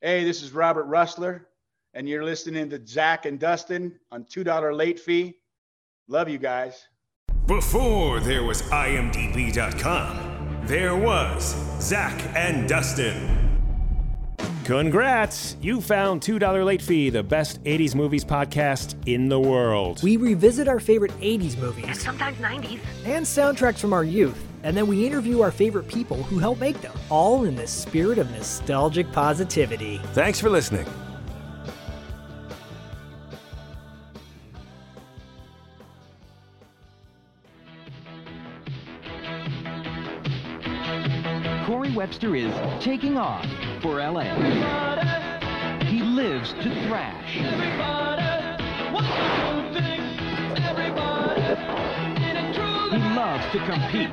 Hey, this is Robert Rusler, and you're listening to Zak and Dustin on $2 late fee. Love you guys. Before there was IMDb.com, there was Zak and Dustin. Congrats! You found $2 Late Fee, the best 80s movies podcast in the world. We revisit our favorite 80s movies Sometimes 90s. and soundtracks from our youth, and then we interview our favorite people who helped make them, all in the spirit of nostalgic positivity. Thanks for listening. Corey Webster is taking off for LA. He lives to thrash. He loves to compete.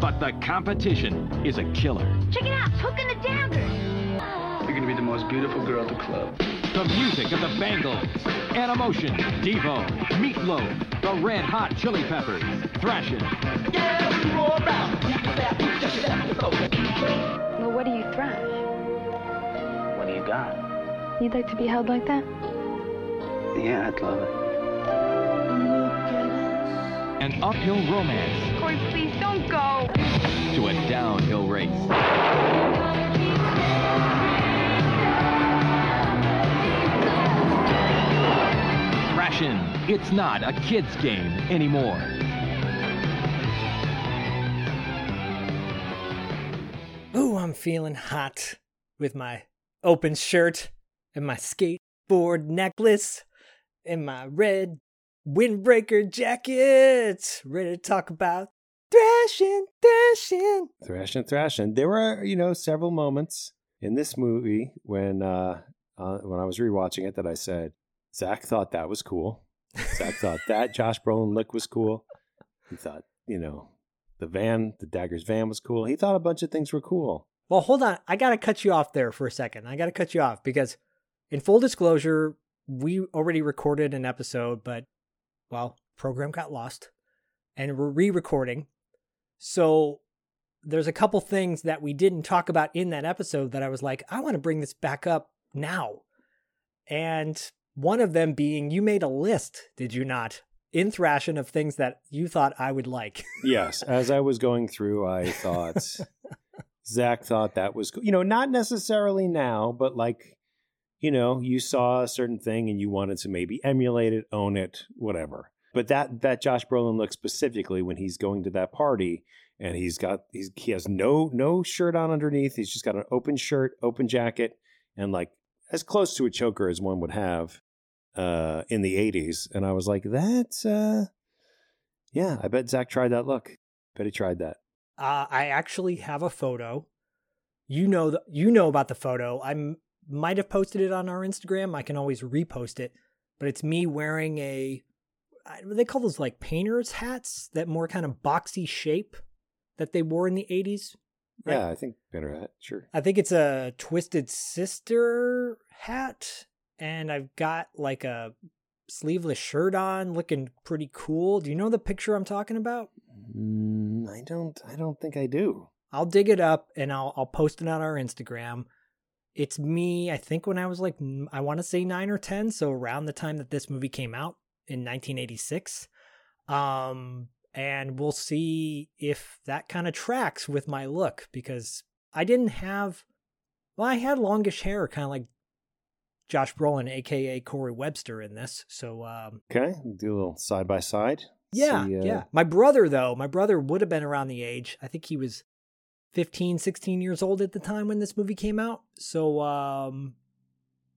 But the competition is a killer. Check it out, it's Hook and the Downer. You're gonna be the most beautiful girl at the club. The music of the Bangles, Animotion, Devo, Meatloaf, the Red Hot Chili Peppers, Thrashin', Well, what do you thrash? What do you got? You'd like to be held like that? Yeah, I'd love it. An uphill romance Corey, please don't go. to a downhill race. Thrashin', it's not a kid's game anymore. Ooh, I'm feeling hot with my open shirt and my skateboard necklace and my red windbreaker jacket. Ready to talk about thrashing, thrashing. Thrashing, thrashing. There were, you know, several moments in this movie when uh, uh when I was rewatching it that I said, Zak thought that was cool. Zak thought that Josh Brolin look was cool. He thought, you know, the van, the Daggers van was cool. He thought a bunch of things were cool. Well, hold on. I got to cut you off there for a second. I got to cut you off because, in full disclosure, we already recorded an episode, but, well, program got lost and we're re recording. So, there's a couple things that we didn't talk about in that episode that I was like, I want to bring this back up now. And one of them being you made a list, did you not? In Thrashin' of things that you thought I would like. Yes, as I was going through, I thought Zak thought that was, cool. you know, not necessarily now, but like, you know, you saw a certain thing and you wanted to maybe emulate it, own it, whatever. But that that Josh Brolin look specifically when he's going to that party and he's got he's, he has no no shirt on underneath. He's just got an open shirt, open jacket, and like as close to a choker as one would have uh, in the '80s. And I was like, that's uh, yeah, I bet Zak tried that look. Bet he tried that. Uh, I actually have a photo. You know the, you know about the photo. I m- might have posted it on our Instagram. I can always repost it. But it's me wearing a they call those like painters hats that more kind of boxy shape that they wore in the 80s. Right. Yeah, I think better hat. Sure. I think it's a twisted sister hat and I've got like a sleeveless shirt on looking pretty cool. Do you know the picture I'm talking about? Mm, I don't. I don't think I do. I'll dig it up and I'll I'll post it on our Instagram. It's me, I think when I was like I want to say 9 or 10, so around the time that this movie came out in 1986. Um and we'll see if that kind of tracks with my look because I didn't have well, I had longish hair kind of like Josh Brolin aka Corey Webster in this. So um Okay, do a little side by side. yeah, See, uh, yeah. My brother, though, my brother would have been around the age. I think he was 15, 16 years old at the time when this movie came out. So um,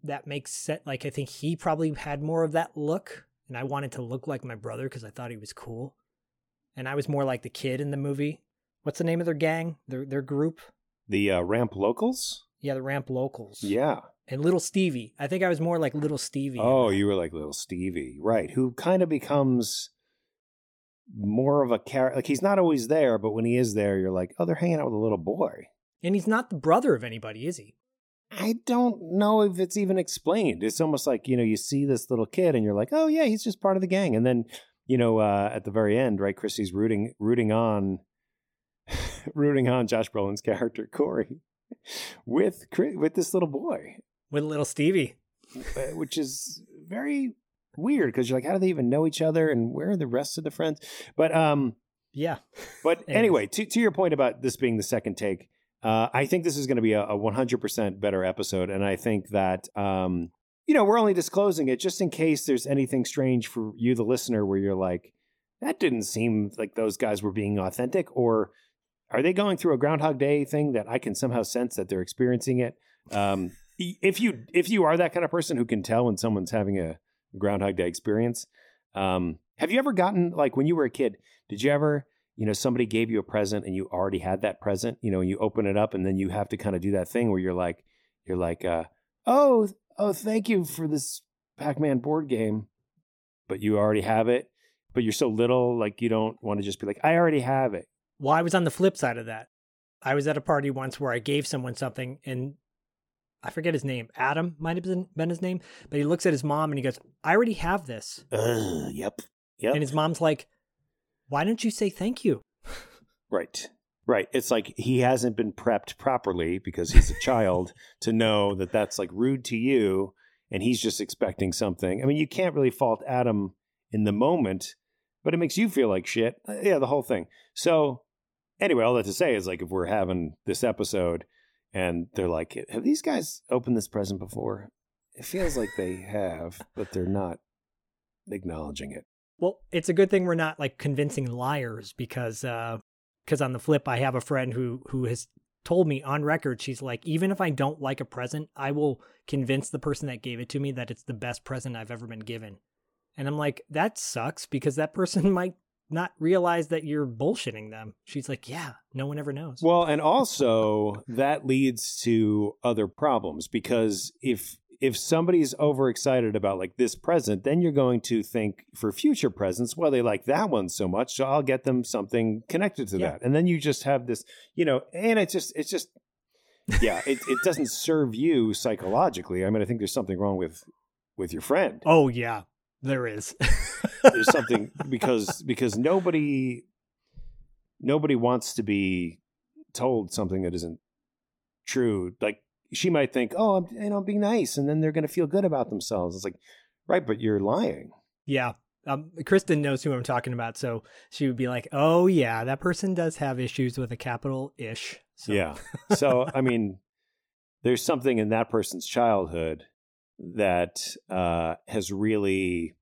that makes sense. Like, I think he probably had more of that look. And I wanted to look like my brother because I thought he was cool. And I was more like the kid in the movie. What's the name of their gang? Their their group? The uh, ramp locals. Yeah, the Ramp Locals. Yeah. And Little Stevie. I think I was more like Little Stevie. Oh, you were like little Stevie, right? Who kind of becomes more of a character. Like he's not always there, but when he is there, you're like, oh, they're hanging out with a little boy. And he's not the brother of anybody, is he? I don't know if it's even explained. It's almost like, you know, you see this little kid and you're like, oh yeah, he's just part of the gang. And then, you know, uh, at the very end, right, Christy's rooting rooting on rooting on Josh Brolin's character, Corey, with with this little boy, With Little Stevie. uh, which is very weird because you're like, how do they even know each other and where are the rest of the friends? But um Yeah. but anyway, to, to your point about this being the second take, uh, I think this is going to be a, a 100% better episode. And I think that, um, you know, we're only disclosing it just in case there's anything strange for you, the listener, where you're like, that didn't seem like those guys were being authentic. Or are they going through a Groundhog Day thing that I can somehow sense that they're experiencing it? Um, if you if you are that kind of person who can tell when someone's having a Groundhog Day experience, um, have you ever gotten like when you were a kid? Did you ever, you know, somebody gave you a present and you already had that present, you know, you open it up and then you have to kind of do that thing where you're like, you're like, uh, oh, oh, thank you for this Pac-Man board game, but you already have it, but you're so little, like you don't want to just be like, I already have it. Well, I was on the flip side of that. I was at a party once where I gave someone something and I forget his name. Adam might have been, been his name, but he looks at his mom and he goes, I already have this. Uh, yep, yep. And his mom's like, Why don't you say thank you? Right. Right. It's like he hasn't been prepped properly because he's a child to know that that's like rude to you and he's just expecting something. I mean, you can't really fault Adam in the moment, but it makes you feel like shit. Uh, yeah, the whole thing. So, anyway, all that to say is like if we're having this episode and they're like, have these guys opened this present before? It feels like they have, but they're not acknowledging it. Well, it's a good thing we're not like convincing liars because uh because on the flip I have a friend who who has told me on record she's like even if I don't like a present, I will convince the person that gave it to me that it's the best present I've ever been given. And I'm like, that sucks because that person might not realize that you're bullshitting them. She's like, yeah, no one ever knows. Well, and also that leads to other problems because if if somebody's overexcited about like this present, then you're going to think for future presents, well, they like that one so much, so I'll get them something connected to Yeah. that. And then you just have this, you know, and it's just it's just yeah, it, it doesn't serve you psychologically. I mean, I think there's something wrong with with your friend. oh yeah, there is. There's something because because nobody nobody wants to be told something that isn't true. Like she might think, "Oh, I'm you know, being nice," and then they're going to feel good about themselves. It's like, right, but you're lying. Yeah. Um, Kristen knows who I'm talking about, so she would be like, "Oh yeah, that person does have issues with a capital ish." So. Yeah. So I mean, there's something in that person's childhood that uh, has really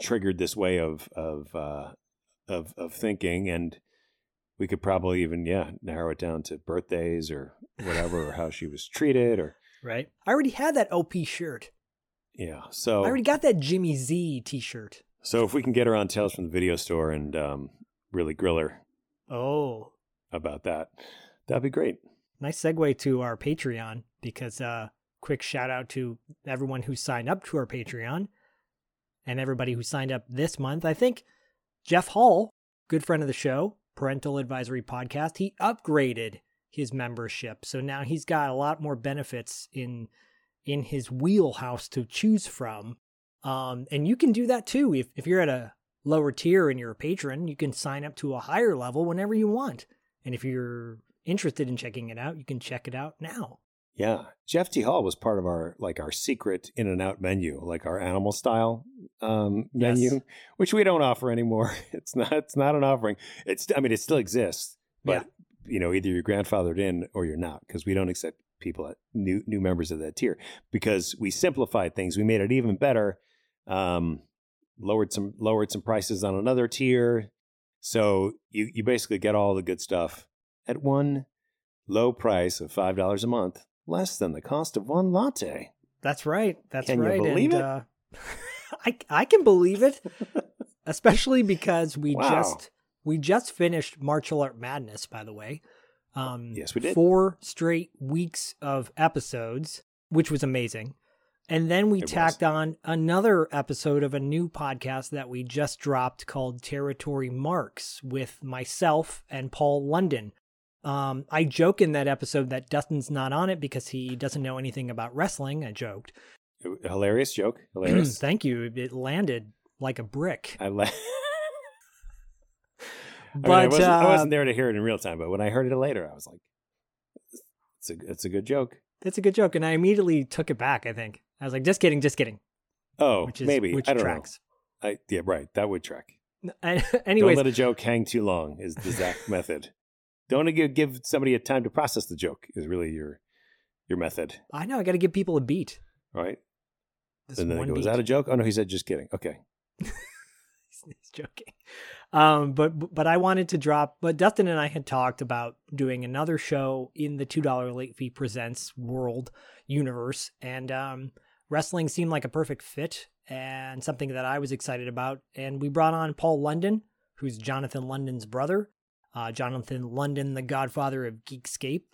triggered this way of of uh, of of thinking, and we could probably even yeah narrow it down to birthdays or whatever, or how she was treated, or right. I already had that OP shirt. yeah. So I already got that Jimmy Z T-shirt. so if we can get her on Tales from the Video Store and um, really grill her Oh, about that, that'd be great. nice segue to our Patreon because uh, quick shout out to everyone who signed up to our Patreon and everybody who signed up this month. I think Jeff Hall, good friend of the show, Parental Advisory Podcast, he upgraded his membership, so now he's got a lot more benefits in in his wheelhouse to choose from. Um, and you can do that too if if you're at a lower tier and you're a patron, you can sign up to a higher level whenever you want. And if you're interested in checking it out, you can check it out now. Yeah, Jeff T. Hall was part of our like our secret in and out menu, like our animal style um, Yes. menu, which we don't offer anymore. It's not it's not an offering. It's I mean it still exists, but you know either you're grandfathered in or you're not because we don't accept people at new new members of that tier because we simplified things. We made it even better. Um, lowered some lowered some prices on another tier, so you you basically get all the good stuff at one low price of five dollars a month, less than the cost of one latte. That's right. That's Can you right. believe and, it? Uh, I I can believe it, especially because we Wow. just We just finished Martial Art Madness, by the way. Um, Yes, we did. Four straight weeks of episodes, which was amazing. And then we It was. tacked on another episode of a new podcast that we just dropped called Territory Marks with myself and Paul London. Um, I joke in that episode that Dustin's not on it because he doesn't know anything about wrestling. I joked. Hilarious joke. Hilarious. Thank you. It landed like a brick. I la- I, mean, I, But wasn't, I uh, wasn't there to hear it in real time, but when I heard it later, I was like, "It's a it's a good joke." it's a good joke, and I immediately took it back. I think I was like, "Just kidding, just kidding." Oh, Which is maybe which I don't tracks. know. I yeah, right. That would track. And Don't let a joke hang too long. Is the Zak method? Don't give give somebody a time to process the joke. Is really your your method, I know I got to give people a beat. right? This and then they one go, beat. "Is that a joke?" Oh no, he said, "Just kidding." Okay. he's, he's joking. Um, but but I wanted to drop. But Dustin and I had talked about doing another show in the two dollar late fee presents world universe, and um, wrestling seemed like a perfect fit and something that I was excited about. And we brought on Paul London, who's Jonathan London's brother. Uh, Jonathan London, the godfather of Geekscape.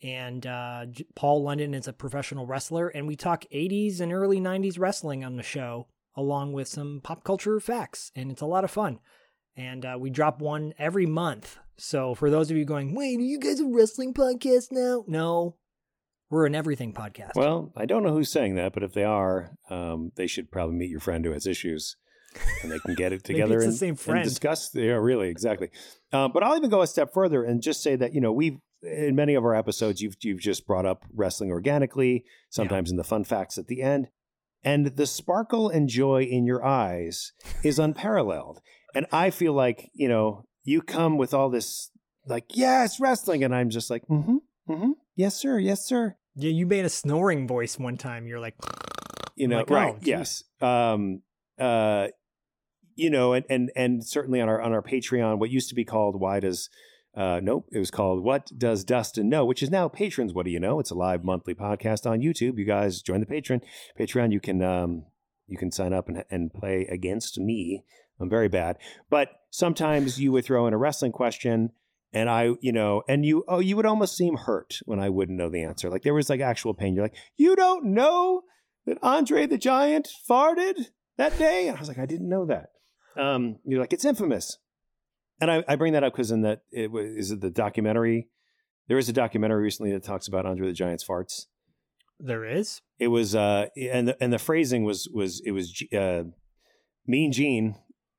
And uh, J- Paul London is a professional wrestler. And we talk 80s and early 90s wrestling on the show, along with some pop culture facts. And it's a lot of fun. And uh, we drop one every month. So for those of you going, wait, are you guys a wrestling podcast now? No, we're an everything podcast. Well, I don't know who's saying that, but if they are, um, they should probably meet your friend who has issues, and they can get it together it's the and, same and discuss. Yeah, really, exactly. Um, but I'll even go a step further and just say that you know we've in many of our episodes you've you've just brought up wrestling organically, sometimes in the fun facts at the end, and the sparkle and joy in your eyes is unparalleled. And I feel like you know you come with all this like yes wrestling, and I'm just like mm-hmm mm-hmm yes sir yes sir yeah, you made a snoring voice one time. You're like, you know Like, right oh, yes um uh you know and and and certainly on our on our patreon what used to be called why does uh nope it was called what does dustin know which is now patrons what do you know? It's a live monthly podcast on youtube. You guys join the patreon. Patreon you can um you can sign up and and play against me. I'm very bad. But sometimes you would throw in a wrestling question and I, you know, and you, oh, you would almost seem hurt when I wouldn't know the answer. Like there was like actual pain. You're like, you don't know that Andre the Giant farted that day? And I was like, I didn't know that. Um, you're like, it's infamous. And I, I bring that up because in that, it was, is it the documentary? There is a documentary recently that talks about Andre the Giant's farts. there is. It was, uh, and the, and the phrasing was, was, it was, uh, Mean Gene.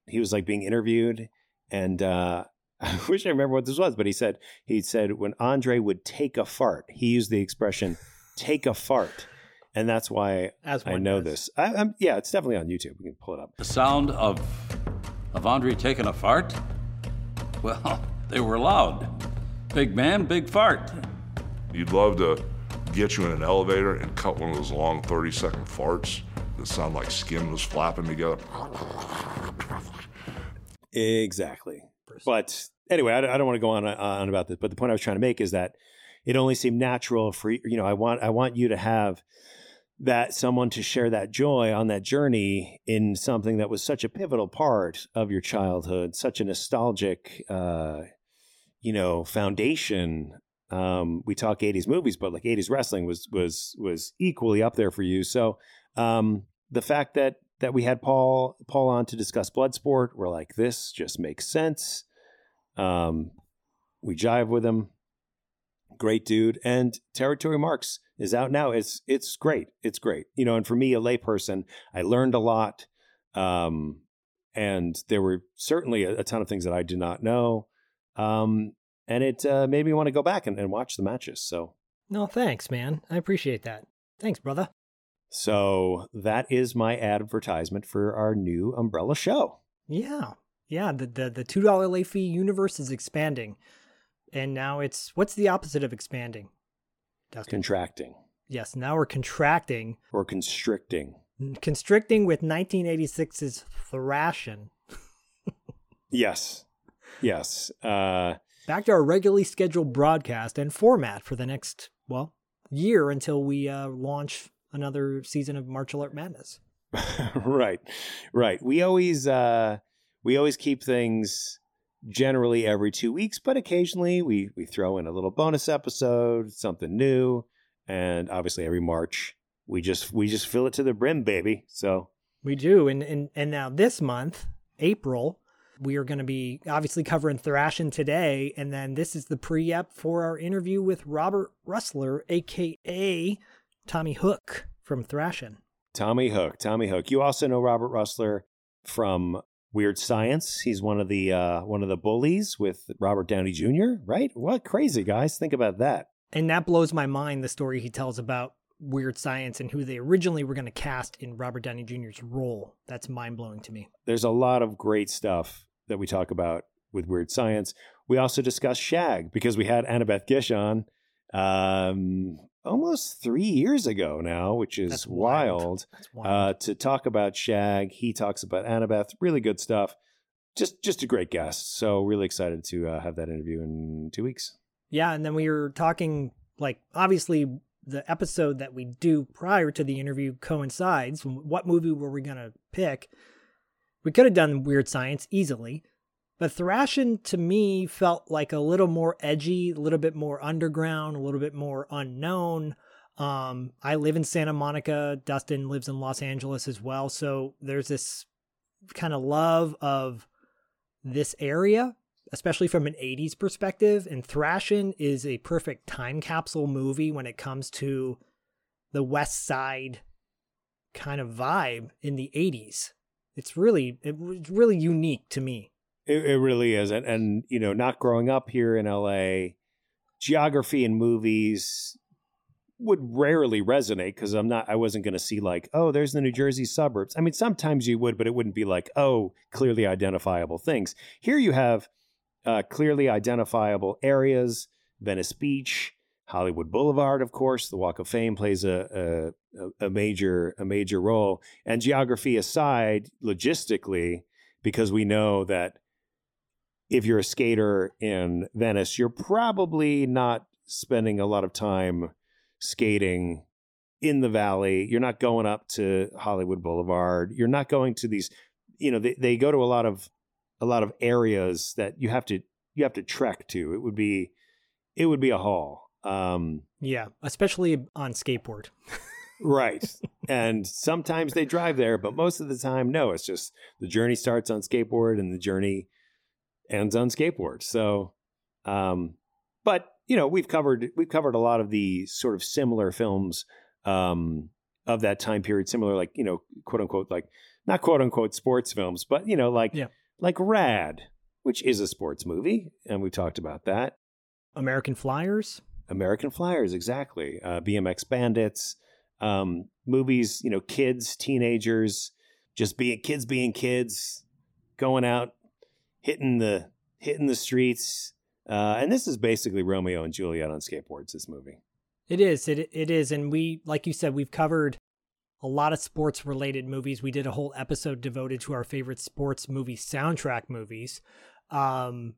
He was like being interviewed and, uh, I wish I remember what this was, but he said, he said when Andre would take a fart, he used the expression, take a fart. And that's why As I know does. this. I, I'm, yeah, it's definitely on YouTube. We can pull it up. The sound of of Andre taking a fart? Well, they were loud. Big man, big fart. You'd love to get you in an elevator and cut one of those long 30 second farts that sound like skin was flapping together. Exactly. But anyway, I, I don't want to go on on about this. But the point I was trying to make is that it only seemed natural for you know I want I want you to have that someone to share that joy on that journey in something that was such a pivotal part of your childhood, such a nostalgic, uh, you know, foundation. Um, we talk '80s movies, but like '80s wrestling was was was equally up there for you. So um, the fact that that we had Paul Paul on to discuss Bloodsport, we're like, this just makes sense. Um, we jive with him. Great dude. And Territory Marks is out now. It's it's great. It's great. You know, and for me, a layperson, I learned a lot. Um, and there were certainly a, a ton of things that I did not know. Um, and it uh, made me want to go back and, and watch the matches. So No, thanks, man. I appreciate that. Thanks, brother. so that is my advertisement for our new umbrella show. Yeah. Yeah, the the, the two dollar late fee universe is expanding. And now it's what's the opposite of expanding? Dustin. Contracting yes, now we're contracting. or constricting. Constricting with 1986's Thrashin'. Yes. Yes. Uh, Back to our regularly scheduled broadcast and format for the next, well, year until we uh, launch another season of Martial Art Madness. right. Right. We always uh we always keep things generally every two weeks, but occasionally we we throw in a little bonus episode, something new, and obviously every March we just we just fill it to the brim, baby. So We do, and and and now this month, April, we are going to be obviously covering Thrashin' today, and then this is the pre-ep for our interview with Robert Rusler, aka Tommy Hook from Thrashin'. Tommy Hook, Tommy Hook. You also know Robert Rusler from Weird Science. He's one of the uh, one of the bullies with Robert Downey Jr. Right? What crazy guys? Think about that. And that blows my mind. The story he tells about Weird Science and who they originally were going to cast in Robert Downey Jr.'s role. That's mind blowing to me. There's a lot of great stuff that we talk about with Weird Science. We also discuss Shag because we had Annabeth Gish on um, almost three years ago now, which is That's wild, wild. That's wild. Uh, to talk about Shag. He talks about Annabeth. Really good stuff. Just just a great guest. So really excited to uh, have that interview in two weeks. Yeah, and then we were talking like obviously the episode that we do prior to the interview coincides. What movie were we gonna pick? We could have done Weird Science easily, but Thrashin' to me felt like a little more edgy, a little bit more underground, a little bit more unknown. Um, I live in Santa Monica. Dustin lives in Los Angeles as well, so there's this kind of love of this area especially from an 80s perspective. And Thrashin' is a perfect time capsule movie when it comes to the West Side kind of vibe in the 80s. It's really, it's really unique to me. It, it really is, and, and you know, not growing up here in LA, geography and movies would rarely resonate because I'm not, I wasn't going to see like, oh, there's the New Jersey suburbs. I mean, sometimes you would, but it wouldn't be like, oh, clearly identifiable things. Here you have uh, clearly identifiable areas Venice Beach, Hollywood Boulevard, of course. The Walk of Fame plays a, a, a major a major role. And geography aside, logistically, because we know that if you're a skater in Venice, you're probably not spending a lot of time skating in the valley. You're not going up to Hollywood Boulevard. You're not going to these, you know, they, they go to a lot of a lot of areas that you have to you have to trek to. It would be it would be a haul. Um, yeah, especially on skateboard. right. and sometimes they drive there, but most of the time, no. It's just the journey starts on skateboard and the journey ends on skateboard. So, um, but you know, we've covered we've covered a lot of the sort of similar films um, of that time period. Similar, like you know, quote unquote, like not quote unquote sports films, but you know, like yeah like Rad, which is a sports movie, and we talked about that. American Flyers. American Flyers, exactly. Uh, BMX Bandits, um, movies. You know, kids, teenagers, just being kids, being kids, going out, hitting the hitting the streets. Uh, and this is basically Romeo and Juliet on skateboards. This movie. It is. It it is, and we, like you said, we've covered a lot of sports related movies. We did a whole episode devoted to our favorite sports movie soundtrack movies. Um,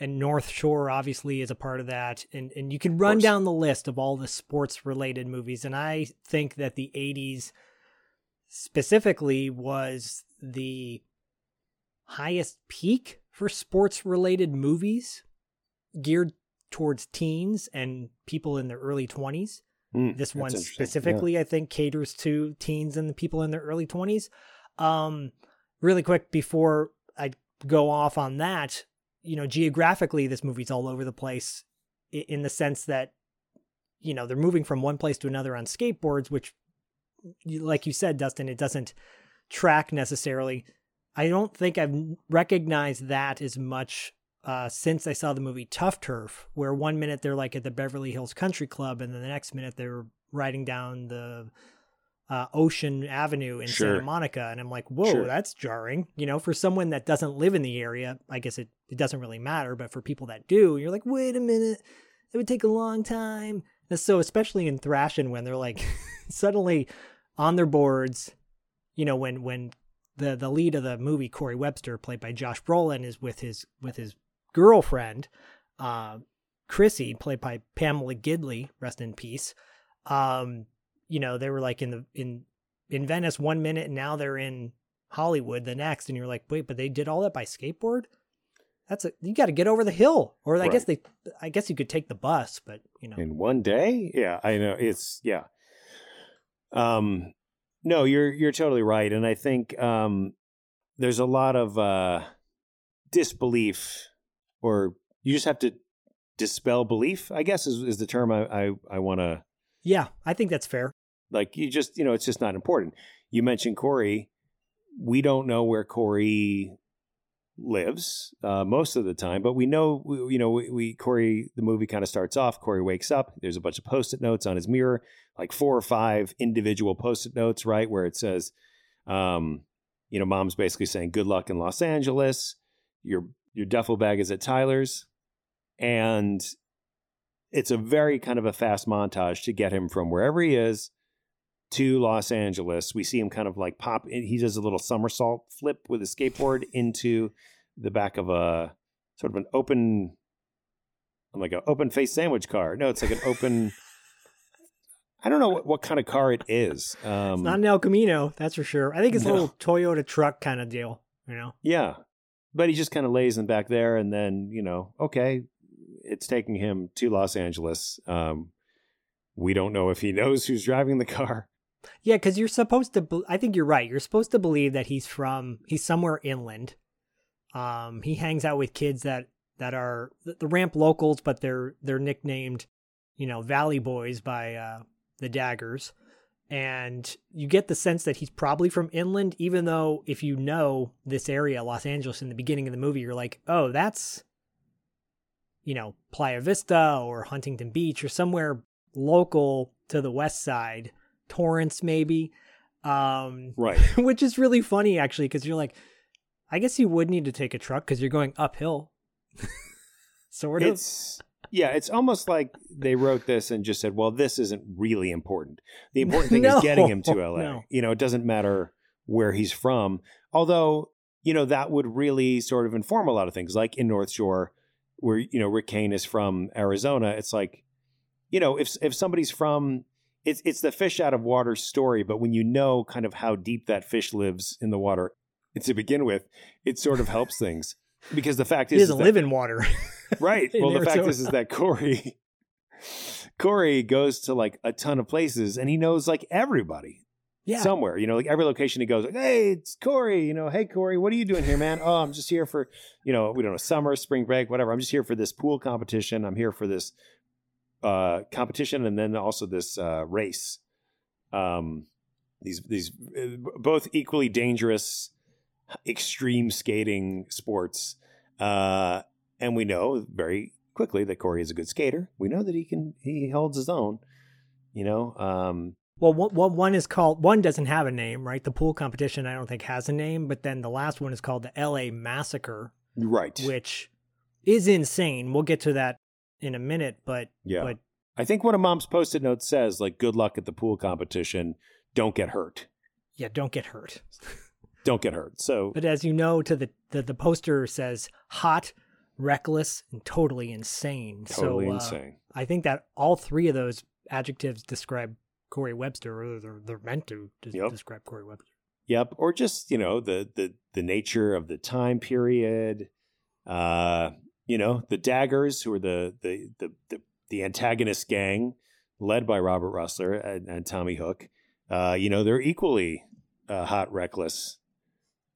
and North Shore obviously is a part of that. And and you can run down the list of all the sports related movies. And I think that the 80s specifically was the highest peak for sports related movies geared towards teens and people in their early 20s. Mm, this one specifically, yeah. I think, caters to teens and the people in their early 20s. Um, really quick before I go off on that, you know, geographically, this movie's all over the place in the sense that, you know, they're moving from one place to another on skateboards, which, like you said, Dustin, it doesn't track necessarily. I don't think I've recognized that as much uh, since I saw the movie Tough Turf, where one minute they're like at the Beverly Hills Country Club, and then the next minute they're riding down the uh, Ocean Avenue in Sure. Santa Monica, and I'm like, whoa, Sure. that's jarring. You know, for someone that doesn't live in the area, I guess it it doesn't really matter, but for people that do, you're like, wait a minute, it would take a long time. And so, especially in Thrashin', when they're like suddenly on their boards, you know, when when the the lead of the movie, Corey Webster, played by Josh Brolin, is with his with his girlfriend, uh, Chrissy, played by Pamela Gidley, rest in peace. Um, you know, they were like in the in in Venice one minute, and now they're in Hollywood the next, and you're like, wait, but they did all that by skateboard? that's a you got to get over the hill, or I guess they, I guess you could take the bus, but you know, in one day yeah i know it's yeah um no you're you're totally right and i think um there's a lot of uh disbelief or you just have to dispel belief i guess is, is the term i i, I want to yeah, I think that's fair. like you just you know it's just not important you mentioned corey we don't know where corey lives uh, most of the time but we know we, you know we, we corey the movie kind of starts off corey wakes up there's a bunch of post-it notes on his mirror like four or five individual post-it notes right where it says um you know mom's basically saying good luck in los angeles your your duffel bag is at tyler's and it's a very kind of a fast montage to get him from wherever he is to Los Angeles. We see him kind of like pop. He does a little somersault flip with a skateboard into the back of a sort of an open, like an open face sandwich car. No, it's like an open. I don't know what, what kind of car it is. Um, It's not an El Camino, that's for sure. I think it's No. a little Toyota truck kind of deal. You know, Yeah. But he just kind of lays in back there and then, you know, okay, it's taking him to Los Angeles. Um, we don't know if he knows who's driving the car. Yeah, because you're supposed to. be- I think you're right. You're supposed to believe that he's from he's somewhere inland. Um, he hangs out with kids that that are the, the ramp locals, but they're they're nicknamed, you know, Valley Boys by uh, the Daggers. And you get the sense that he's probably from inland, even though if you know this area, Los Angeles, in the beginning of the movie, you're like, oh, that's, you know, Playa Vista or Huntington Beach or somewhere local to the west side, Torrance maybe. Um, Right. which is really funny actually, because you're like, I guess you would need to take a truck because you're going uphill. sort of. It's yeah, it's almost like they wrote this and just said, "Well, this isn't really important. The important thing No, is getting him to LA. no. You know, it doesn't matter where he's from. Although, you know, that would really sort of inform a lot of things, like in North Shore, where you know Rick Kane is from Arizona. It's like, you know, if if somebody's from it's it's the fish out of water story, but when you know kind of how deep that fish lives in the water to begin with, it sort of helps things. Because the fact is doesn't is that- live in water. Right. Well, the fact is, is that Corey, Corey goes to like a ton of places and he knows like everybody yeah. somewhere. You know, like every location he goes, like, hey, it's Corey. You know, hey Corey, what are you doing here, man? Oh, I'm just here for, you know, we don't know, summer, spring break, whatever. I'm just here for this pool competition. I'm here for this uh competition and then also this uh race. Um, these these uh, both equally dangerous, extreme skating sports. Uh, and we know very quickly that Corey is a good skater. We know that he can he holds his own. You know, um, Well, one, one one is called one doesn't have a name, right? The pool competition I don't think has a name, but then the last one is called the L.A. Massacre, right? which is insane. We'll get to that in a minute, but Yeah. but I think one of Mom's post-it notes says like, "Good luck at the pool competition. Don't get hurt. yeah, don't get hurt. Don't get hurt." So But as you know, to the the, the poster says hot, reckless, and totally insane. totally so, uh, insane. I think that all three of those adjectives describe Corey Webster, or they're, they're meant to des- Yep. describe Corey Webster. Yep. Or just, you know, the the the nature of the time period. Uh, you know, the daggers who are the the the the, the antagonist gang led by Robert Rusler and, and Tommy Hook. Uh, you know, they're equally uh, hot, reckless,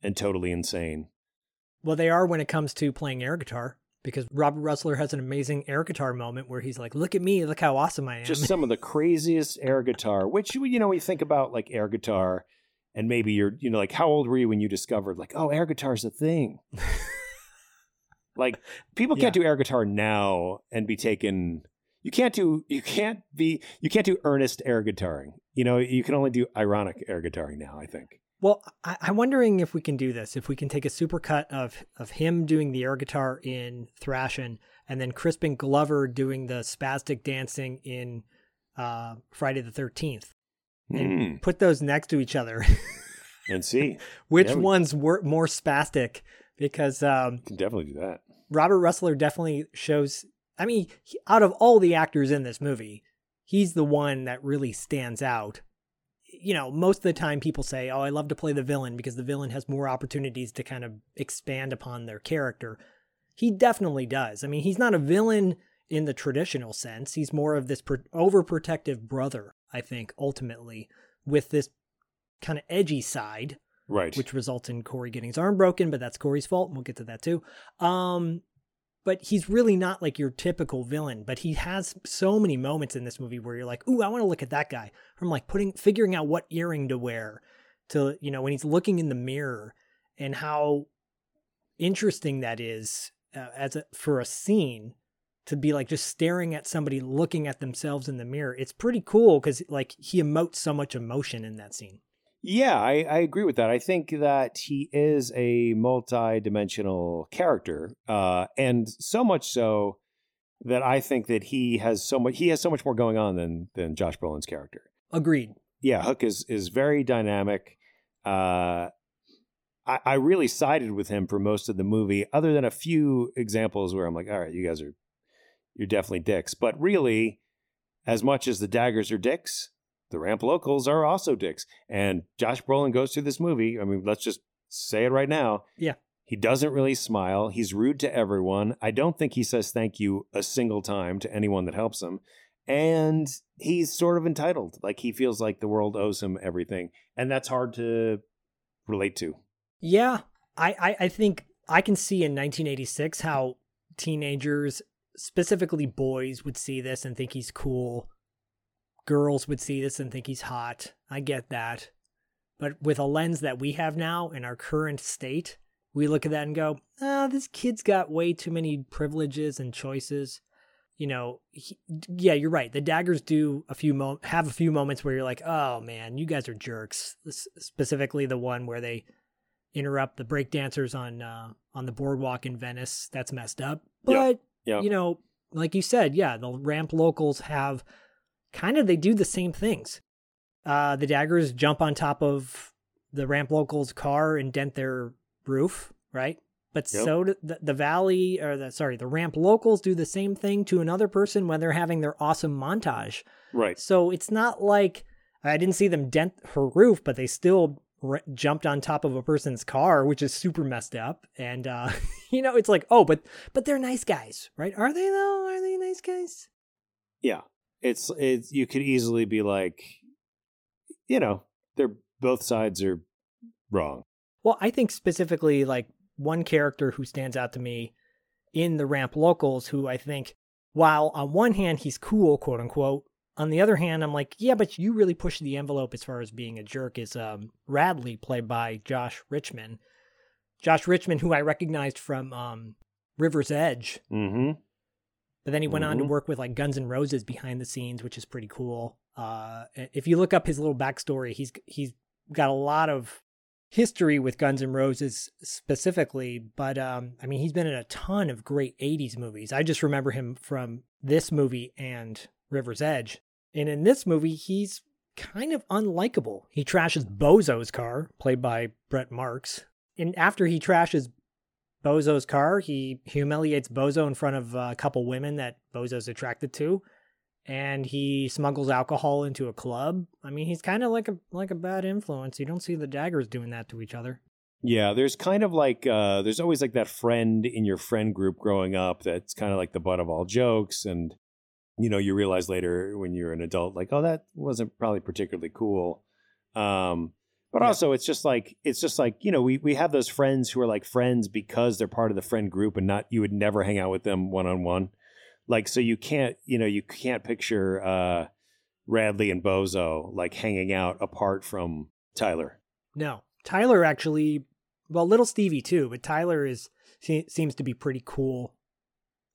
and totally insane. Well, they are when it comes to playing air guitar, because Robert Rusler has an amazing air guitar moment where he's like, "Look at me, look how awesome I am." Just some of the craziest air guitar, which you know, you think about like air guitar, and maybe you're, you know, like how old were you when you discovered like, oh, air guitar's a thing? like people can't do air guitar now and be taken. You can't do you can't be you can't do earnest air guitaring. You know, you can only do ironic air guitaring now. I think. Well, I, I'm wondering if we can do this. If we can take a supercut of of him doing the air guitar in Thrashin', and then Crispin Glover doing the spastic dancing in uh, Friday the Thirteenth, and Hmm. put those next to each other. And see, Which Yeah, we one's wor- more spastic? Because um, can definitely do that. Robert Rusler definitely shows. I mean, he, out of all the actors in this movie, he's the one that really stands out. You know, most of the time people say, "Oh, I love to play the villain because the villain has more opportunities to kind of expand upon their character." He definitely does. I mean, he's not a villain in the traditional sense. He's more of this pro- overprotective brother, I think, ultimately, with this kind of edgy side, Right. which results in Corey getting his arm broken, but that's Corey's fault. and We'll get to that too. Um, but he's really not like your typical villain. But he has so many moments in this movie where you're like, "Ooh, I want to look at that guy." From like putting, figuring out what earring to wear, to you know when he's looking in the mirror, and how interesting that is uh, as a, for a scene to be like just staring at somebody looking at themselves in the mirror. It's pretty cool because like he emotes so much emotion in that scene. Yeah, I, I agree with that. I think that he is a multi-dimensional character, uh, and so much so that I think that he has so much he has so much more going on than than Josh Brolin's character. Agreed. Yeah, Hook is is very dynamic. Uh, I, I really sided with him for most of the movie, other than a few examples where I'm like, all right, you guys are you're definitely dicks. But really, as much as the daggers are dicks, the ramp locals are also dicks. And Josh Brolin goes through this movie. I mean, let's just say it right now. Yeah. He doesn't really smile. He's rude to everyone. I don't think he says thank you a single time to anyone that helps him. And he's sort of entitled. Like he feels like the world owes him everything. And that's hard to relate to. Yeah, I, I, I think I can see in 1986 how teenagers, specifically boys, would see this and think he's cool. Girls would see this and think he's hot. I get that. But with a lens that we have now in our current state, we look at that and go, ah, this kid's got way too many privileges and choices. You know, he, yeah, you're right. The daggers do a few mo- have a few moments where you're like, oh man, you guys are jerks. Specifically, the one where they interrupt the breakdancers on uh, on the boardwalk in Venice. That's messed up. But Yeah. you know, like you said, yeah, the ramp locals have kind of they do the same things. Uh, the daggers jump on top of the ramp locals' car and dent their roof, right? But Yep. so do the, the valley or the sorry, the ramp locals do the same thing to another person when they're having their awesome montage. Right. So it's not like I didn't see them dent her roof, but they still r- jumped on top of a person's car, which is super messed up. And uh, you know, it's like, oh, but but they're nice guys, right? Are they though? Are they nice guys? Yeah. It's it's you could easily be like, you know, they're both sides are wrong. Well, I think specifically like one character who stands out to me in the ramp locals, who I think, while on one hand he's cool, quote unquote, on the other hand, I'm like, yeah, but you really push the envelope as far as being a jerk. Is um, Radley played by Josh Richman? Josh Richman, who I recognized from um, River's Edge, Mm-hmm. But then he went on to Mhm. work with like Guns N' Roses behind the scenes, which is pretty cool. Uh, if you look up his little backstory, he's he's got a lot of history with Guns N' Roses specifically, but um, I mean, he's been in a ton of great '80s movies. I just remember him from this movie and River's Edge, and in this movie, he's kind of unlikable. He trashes Bozo's car, played by Brett Marx, and after he trashes Bozo's car. He humiliates Bozo in front of a couple women that Bozo's attracted to, and he smuggles alcohol into a club. I mean, he's kind of like a like a bad influence. You don't see the daggers doing that to each other. Yeah, there's kind of like uh there's always like that friend in your friend group growing up that's kind of like the butt of all jokes and you know, you realize later when you're an adult like, oh, that wasn't probably particularly cool. Um but Yeah. also it's just like it's just like, you know, we we have those friends who are like friends because they're part of the friend group and not you would never hang out with them one on one. Like so you can't, you know, you can't picture uh Radley and Bozo like hanging out apart from Tyler. No, Tyler actually, well, little Stevie too, but Tyler is seems to be pretty cool,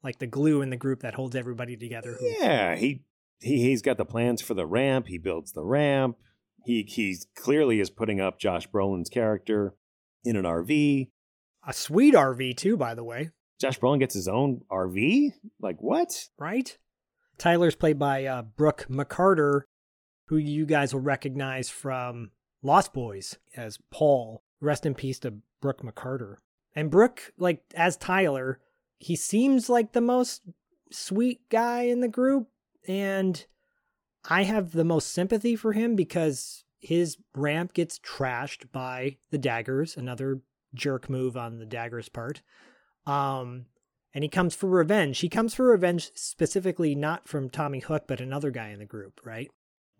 like the glue in the group that holds everybody together. Yeah, he, he he's got the plans for the ramp. He builds the ramp. He he clearly is putting up Josh Brolin's character in an RV. A sweet RV too, by the way. Josh Brolin gets his own RV. Like what? right? Tyler's played by uh, Brooke McCarter, who you guys will recognize from Lost Boys as Paul. Rest in peace to Brooke McCarter. And Brooke, like as Tyler, he seems like the most sweet guy in the group, and I have the most sympathy for him because his ramp gets trashed by the daggers, another jerk move on the daggers part. Um, and he comes for revenge. He comes for revenge specifically not from Tommy Hook, but another guy in the group, right?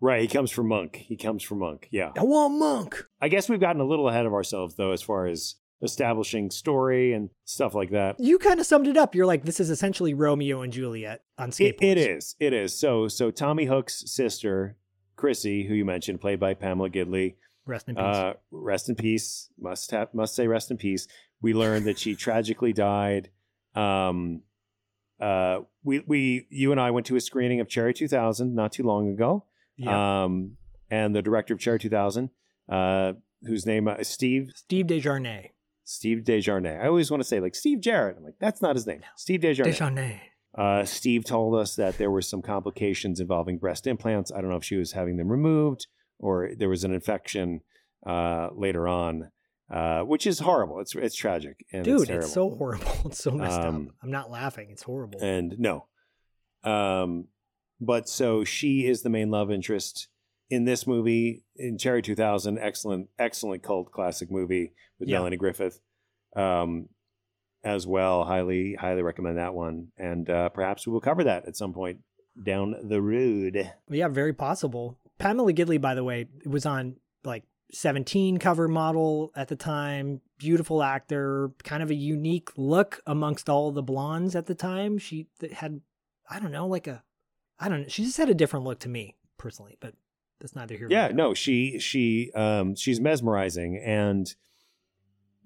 Right. He comes from Monk. He comes from Monk. Yeah. I want Monk. I guess we've gotten a little ahead of ourselves though, as far as establishing story and stuff like that. You kind of summed it up. You're like, this is essentially Romeo and Juliet on skateboards. It, it is. It is. So so Tommy Hook's sister, Chrissy, who you mentioned, played by Pamela Gidley. Rest in peace. Uh, rest in peace. Must have must say rest in peace. We learned that she tragically died. Um, uh, we we you and I went to a screening of Cherry 2000 not too long ago. Yeah. Um, and the director of Cherry 2000, uh, whose name uh, is Steve Steve De Jarnatt. Steve De Jarnatt. I always want to say like Steve Jarrett. I'm like that's not his name. Steve De Jarnatt. Desjarnais. Uh, Steve told us that there were some complications involving breast implants. I don't know if she was having them removed or there was an infection uh, later on, uh, which is horrible. It's it's tragic and Dude, it's, it's, so horrible. It's so messed Um, up. I'm not laughing. It's horrible. and no, um, but so she is the main love interest in this movie in Cherry 2000. Excellent, excellent cult classic movie with Yeah. Melanie Griffith. Um, as well, highly, highly recommend that one, and uh, perhaps we will cover that at some point down the road. yeah, very possible. Pamela Gidley, by the way, was on like 17 cover model at the time. Beautiful actor, kind of a unique look amongst all the blondes at the time. She had, I don't know, like a, I don't know. She just had a different look to me personally, but that's neither here Yeah, no, she she um she's mesmerizing and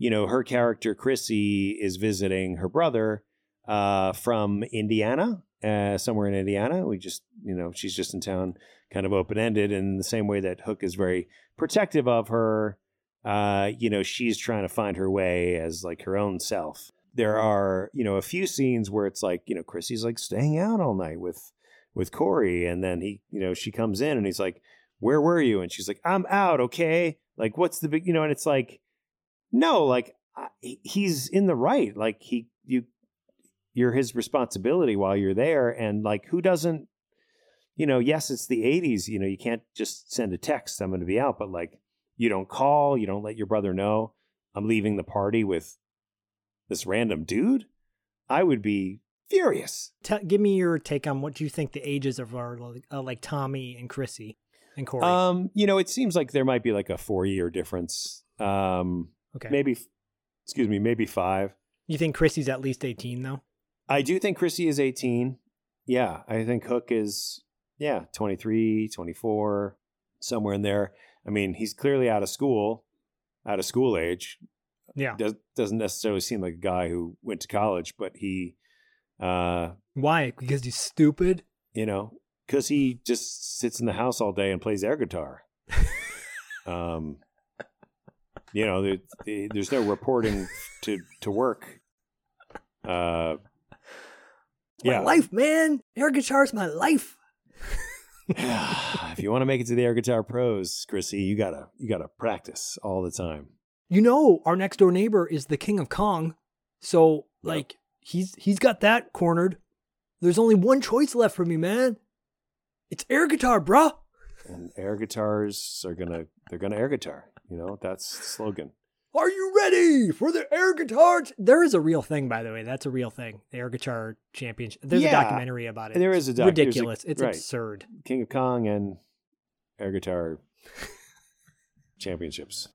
you know, her character Chrissy is visiting her brother uh from Indiana, uh somewhere in Indiana. We just, you know, she's just in town kind of open-ended and in the same way that Hook is very protective of her, uh you know, she's trying to find her way as like her own self. There are, you know, a few scenes where it's like, you know, Chrissy's like staying out all night with with Corey and then he, you know, she comes in and he's like where were you? And she's like, I'm out. Okay. Like, what's the big, you know, and it's like, no, like he's in the right. Like he, you, you're his responsibility while you're there. And like, who doesn't, you know, yes, it's the 80s. You know, you can't just send a text, I'm going to be out, but like, you don't call, you don't let your brother know I'm leaving the party with this random dude. I would be furious. Tell, give me your take on what do you think the ages of our uh, like Tommy and Chrissy and Corey. Um, you know, it seems like there might be like a four year difference. Um, okay. maybe, excuse me, maybe five. You think Chrissy's at least 18 though? I do think Chrissy is 18. Yeah. I think Hook is, yeah, 23, 24, somewhere in there. I mean, he's clearly out of school, out of school age. Yeah. Does, doesn't necessarily seem like a guy who went to college, but he, uh, Why? Because he's stupid. you know, because he just sits in the house all day and plays air guitar. um, you know, there, there- there's no reporting to to work. Uh, It's my yeah, life, man. Air guitar's my life. if you want to make it to the air guitar pros, Chrissy, you gotta you gotta practice all the time. You know, our next door neighbor is the king of Kong. So, like, he's he's got that cornered. There's only one choice left for me, man. It's air guitar, bruh. And air guitars are gonna they're gonna air guitar. You know, that's the slogan. Are you ready for the air guitar? ch- There is a real thing, by the way. That's a real thing. The air guitar championship. There's Yeah. a documentary about it. There is a doc- there's a- ridiculous. it's right. absurd. King of Kong and air guitar championships.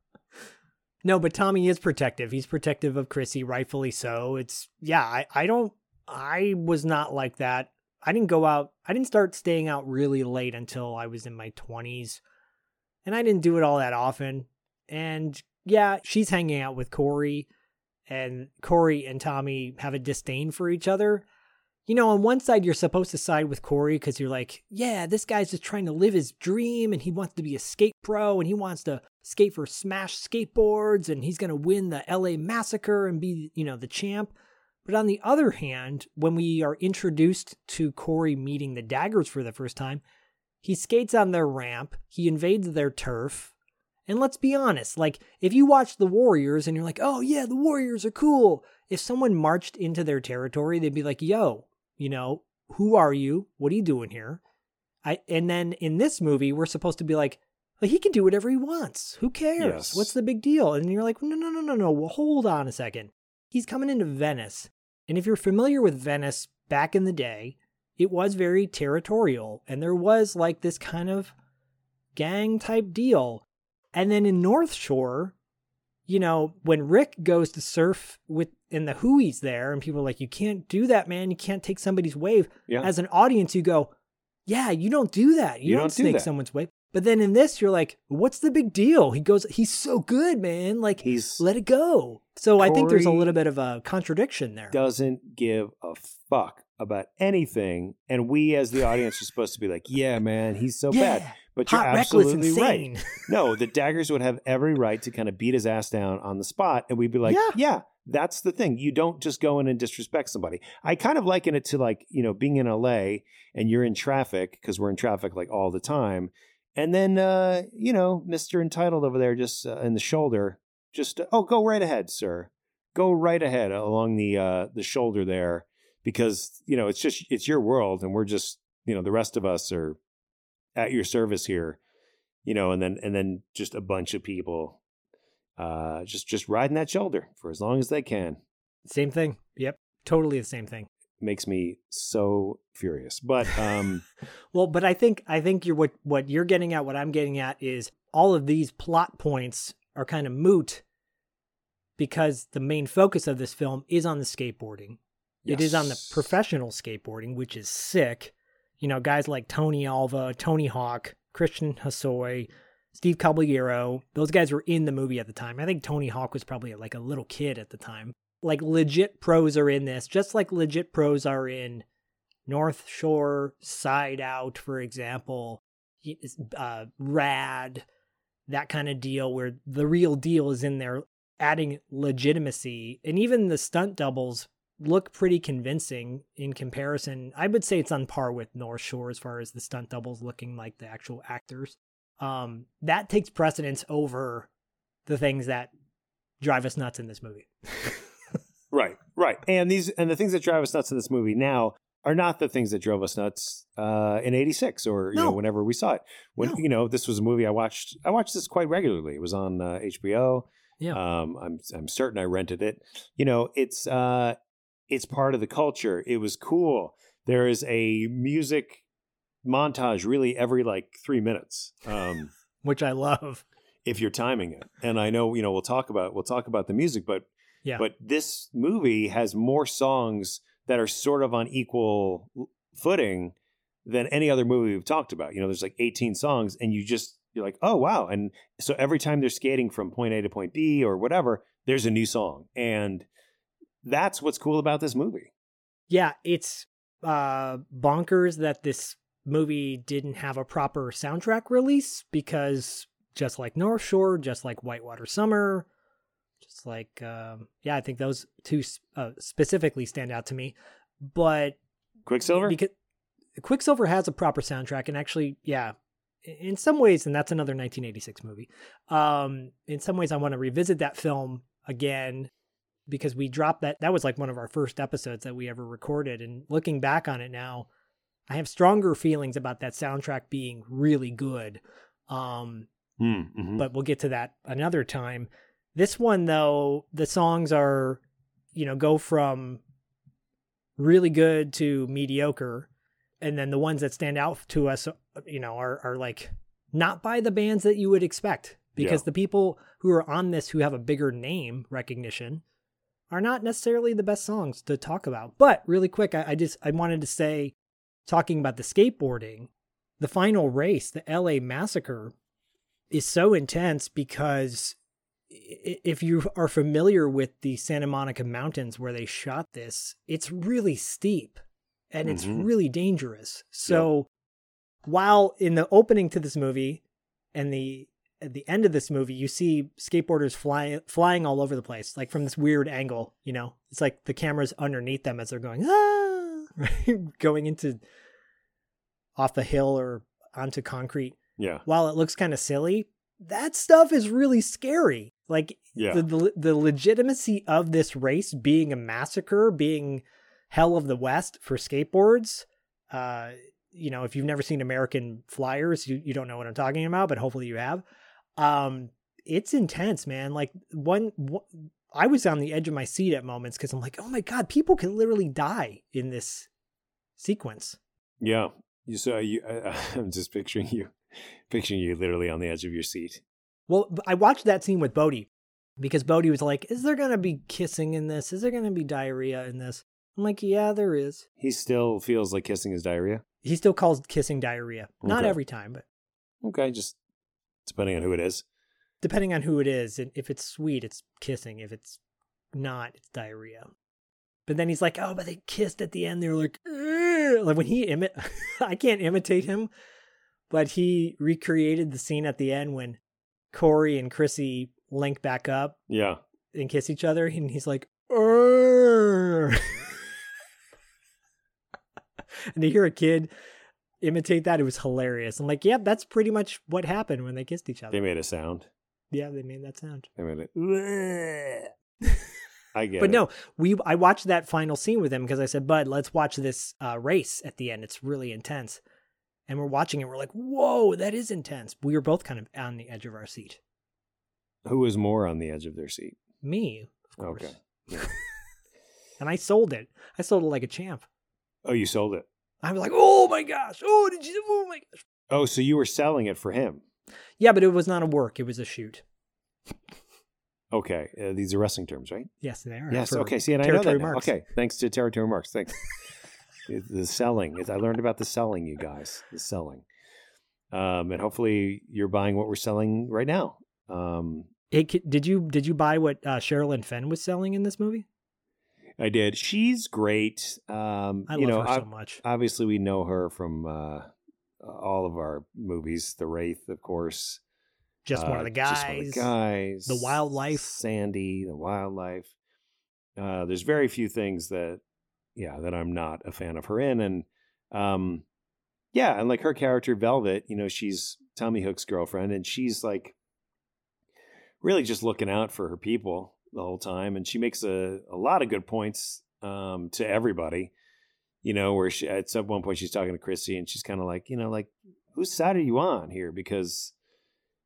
No, but Tommy is protective. He's protective of Chrissy, rightfully so. It's yeah, I, I don't I was not like that. I didn't go out I didn't start staying out really late until I was in my twenties. And I didn't do it all that often. And yeah, she's hanging out with Corey and Corey and Tommy have a disdain for each other. You know, on one side, you're supposed to side with Corey because you're like, yeah, this guy's just trying to live his dream and he wants to be a skate pro and he wants to skate for Smash Skateboards and he's going to win the LA Massacre and be, you know, the champ. But on the other hand, when we are introduced to Corey meeting the Daggers for the first time, he skates on their ramp, he invades their turf. And let's be honest, like if you watch the Warriors and you're like, oh yeah, the Warriors are cool. If someone marched into their territory, they'd be like, yo, you know, who are you? What are you doing here? I and then in this movie, we're supposed to be like, well, he can do whatever he wants. Who cares? Yes. What's the big deal? And you're like, no, no, no, no, no. Well, hold on a second. He's coming into Venice And if you're familiar with Venice back in the day, it was very territorial and there was like this kind of gang type deal. And then in North Shore, you know, when Rick goes to surf with in the Hueys there, and people are like, "You can't do that, man. You can't take somebody's wave." Yeah. As an audience, you go, "Yeah, you don't do that. You, You don't, don't do snake that." someone's wave." But then in this, you're like, "What's the big deal?" He goes, "He's so good, man. Like, He's let it go." So I think there's a little bit of a contradiction there. doesn't give a fuck about anything, and we as the audience are supposed to be like, "Yeah, man, he's so yeah, bad." But you're hot, reckless, absolutely right. No, the daggers would have every right to kind of beat his ass down on the spot, and we'd be like, Yeah. yeah. that's the thing. You don't just go in and disrespect somebody. I kind of liken it to like, you know, being in LA and you're in traffic because we're in traffic like all the time. And then, uh, you know, Mr. Entitled over there just uh, in the shoulder, just, oh, go right ahead, sir. Go right ahead along the, uh, the shoulder there because, you know, it's just, it's your world and we're just, you know, the rest of us are at your service here you know, and then and then just a bunch of people uh just just riding that shoulder for as long as they can Same thing. Yep, totally the same thing. Makes me so furious. But um Well, but I think I think you're what what you're getting at, what I'm getting at is all of these plot points are kind of moot because the main focus of this film is on the skateboarding. It is on the professional skateboarding, which is sick. You know, guys like Tony Alva, Tony Hawk, Christian Hosoi, Steve Caballero, those guys were in the movie at the time. I think Tony Hawk was probably like a little kid at the time. Like legit pros are in this, just like legit pros are in North Shore, Side Out, for example, uh, Rad, that kind of deal where the real deal is in there, adding legitimacy. And even the stunt doubles look pretty convincing in comparison. I would say it's on par with North Shore as far as the stunt doubles looking like the actual actors. Um, that takes precedence over the things that drive us nuts in this movie. right. And these and the things that drive us nuts in this movie now are not the things that drove us nuts uh in 86 or you know whenever we saw it. When No. you know, this was a movie I watched I watched this quite regularly. It was on uh, HBO. Yeah. Um I'm I'm certain I rented it. You know, it's uh it's part of the culture. It was cool. There is a music montage really every like 3 minutes. Um Which I love. if you're timing it. And I know, you know, we'll talk about we'll talk about the music, but Yeah. but this movie has more songs that are sort of on equal footing than any other movie we've talked about. You know, there's like 18 songs and you just you're like, "Oh, wow." And so every time they're skating from point A to point B or whatever, there's a new song. And that's what's cool about this movie. Yeah, it's uh bonkers that this movie didn't have a proper soundtrack release because just like North Shore, just like Whitewater Summer, just like um yeah, I think those two uh, specifically stand out to me. But Quicksilver? because Quicksilver has a proper soundtrack and actually, yeah, in some ways and that's another 1986 movie. Um in some ways I want to revisit that film again because we dropped that that was like one of our first episodes that we ever recorded and looking back on it now i have stronger feelings about that soundtrack being really good um Mm, mhm. but we'll get to that another time this one though the songs are you know go from really good to mediocre and then the ones that stand out to us you know are are like not by the bands that you would expect because Yeah. the people who are on this who have a bigger name recognition are not necessarily the best songs to talk about but really quick i, I just i wanted to say talking about the skateboarding the final race the la massacre is so intense because if you are familiar with the Santa Monica Mountains where they shot this, it's really steep and it's Mhm. really dangerous. So while in the opening to this movie and the at the end of this movie, you see skateboarders flying flying all over the place, like from this weird angle. You know, it's like the camera's underneath them as they're going ah, right? going into off the hill or onto concrete yeah. while it looks kind of silly, that stuff is really scary. Like Yeah. the, the the legitimacy of this race being a massacre, being hell of the west for skateboards. Uh, you know, if you've never seen American Flyers, you you don't know what I'm talking about, but hopefully you have. Um, it's intense, man. Like one, one I was on the edge of my seat at moments because I'm like, oh my god, people can literally die in this sequence. Yeah. You saw you. I, I'm just picturing you, picturing you literally on the edge of your seat. Well, I watched that scene with Bodhi because Bodhi was like, "Is there gonna be kissing in this? Is there gonna be diarrhea in this?" I'm like, "Yeah, there is." He still feels like kissing is diarrhea. He still calls kissing diarrhea. Not Okay. every time, but Okay, just depending on who it is. depending on who it is. And if it's sweet, it's kissing. If it's not, it's diarrhea. But then he's like, "Oh, but they kissed at the end." They're like, "Ugh." like when he imit, I can't imitate him, but he recreated the scene at the end when Corey and Chrissy link back up Yeah. and kiss each other, and he's like, and to hear a kid imitate that, it was hilarious. I'm like, "Yep, that's pretty much what happened when they kissed each other." They made a sound. yeah, they made that sound. They made it. I get it. but it. no, we I watched that final scene with him because I said, "Bud, let's watch this uh, race at the end. It's really intense." And we're watching it. We're like, "Whoa, that is intense." We were both kind of on the edge of our seat. Who was more on the edge of their seat? Me, of course. Okay. Yeah. And I sold it. I sold it like a champ. Oh, you sold it. I was like, "Oh my gosh! Oh, did you? Oh my gosh!" Oh, so you were selling it for him. Yeah, but it was not a work. It was a shoot. Okay. Uh, these are wrestling terms, right? Yes, they are. Yes. Okay. See, and I know that now. Okay. Thanks to Territory Marks. Thanks. The selling. I learned about the selling, you guys. The selling. Um, and hopefully you're buying what we're selling right now. Um, Hey, did you did you buy what uh, Sherilyn Fenn was selling in this movie? I did. She's great. Um, I you love know, her so ob- much. Obviously, we know her from uh, all of our movies. The Wraith, of course. Just one of Uh, the Just one of the guys. guys. The Wildlife. Sandy, the wildlife. Uh, there's very few things that, yeah, that I'm not a fan of her in, and um, yeah, and like her character Velvet, you know, she's Tommy Hook's girlfriend, and she's like really just looking out for her people the whole time, and she makes a a lot of good points um, to everybody. You know, where she at some one point she's talking to Chrissy, and she's kind of like, you know, like whose side are you on here? Because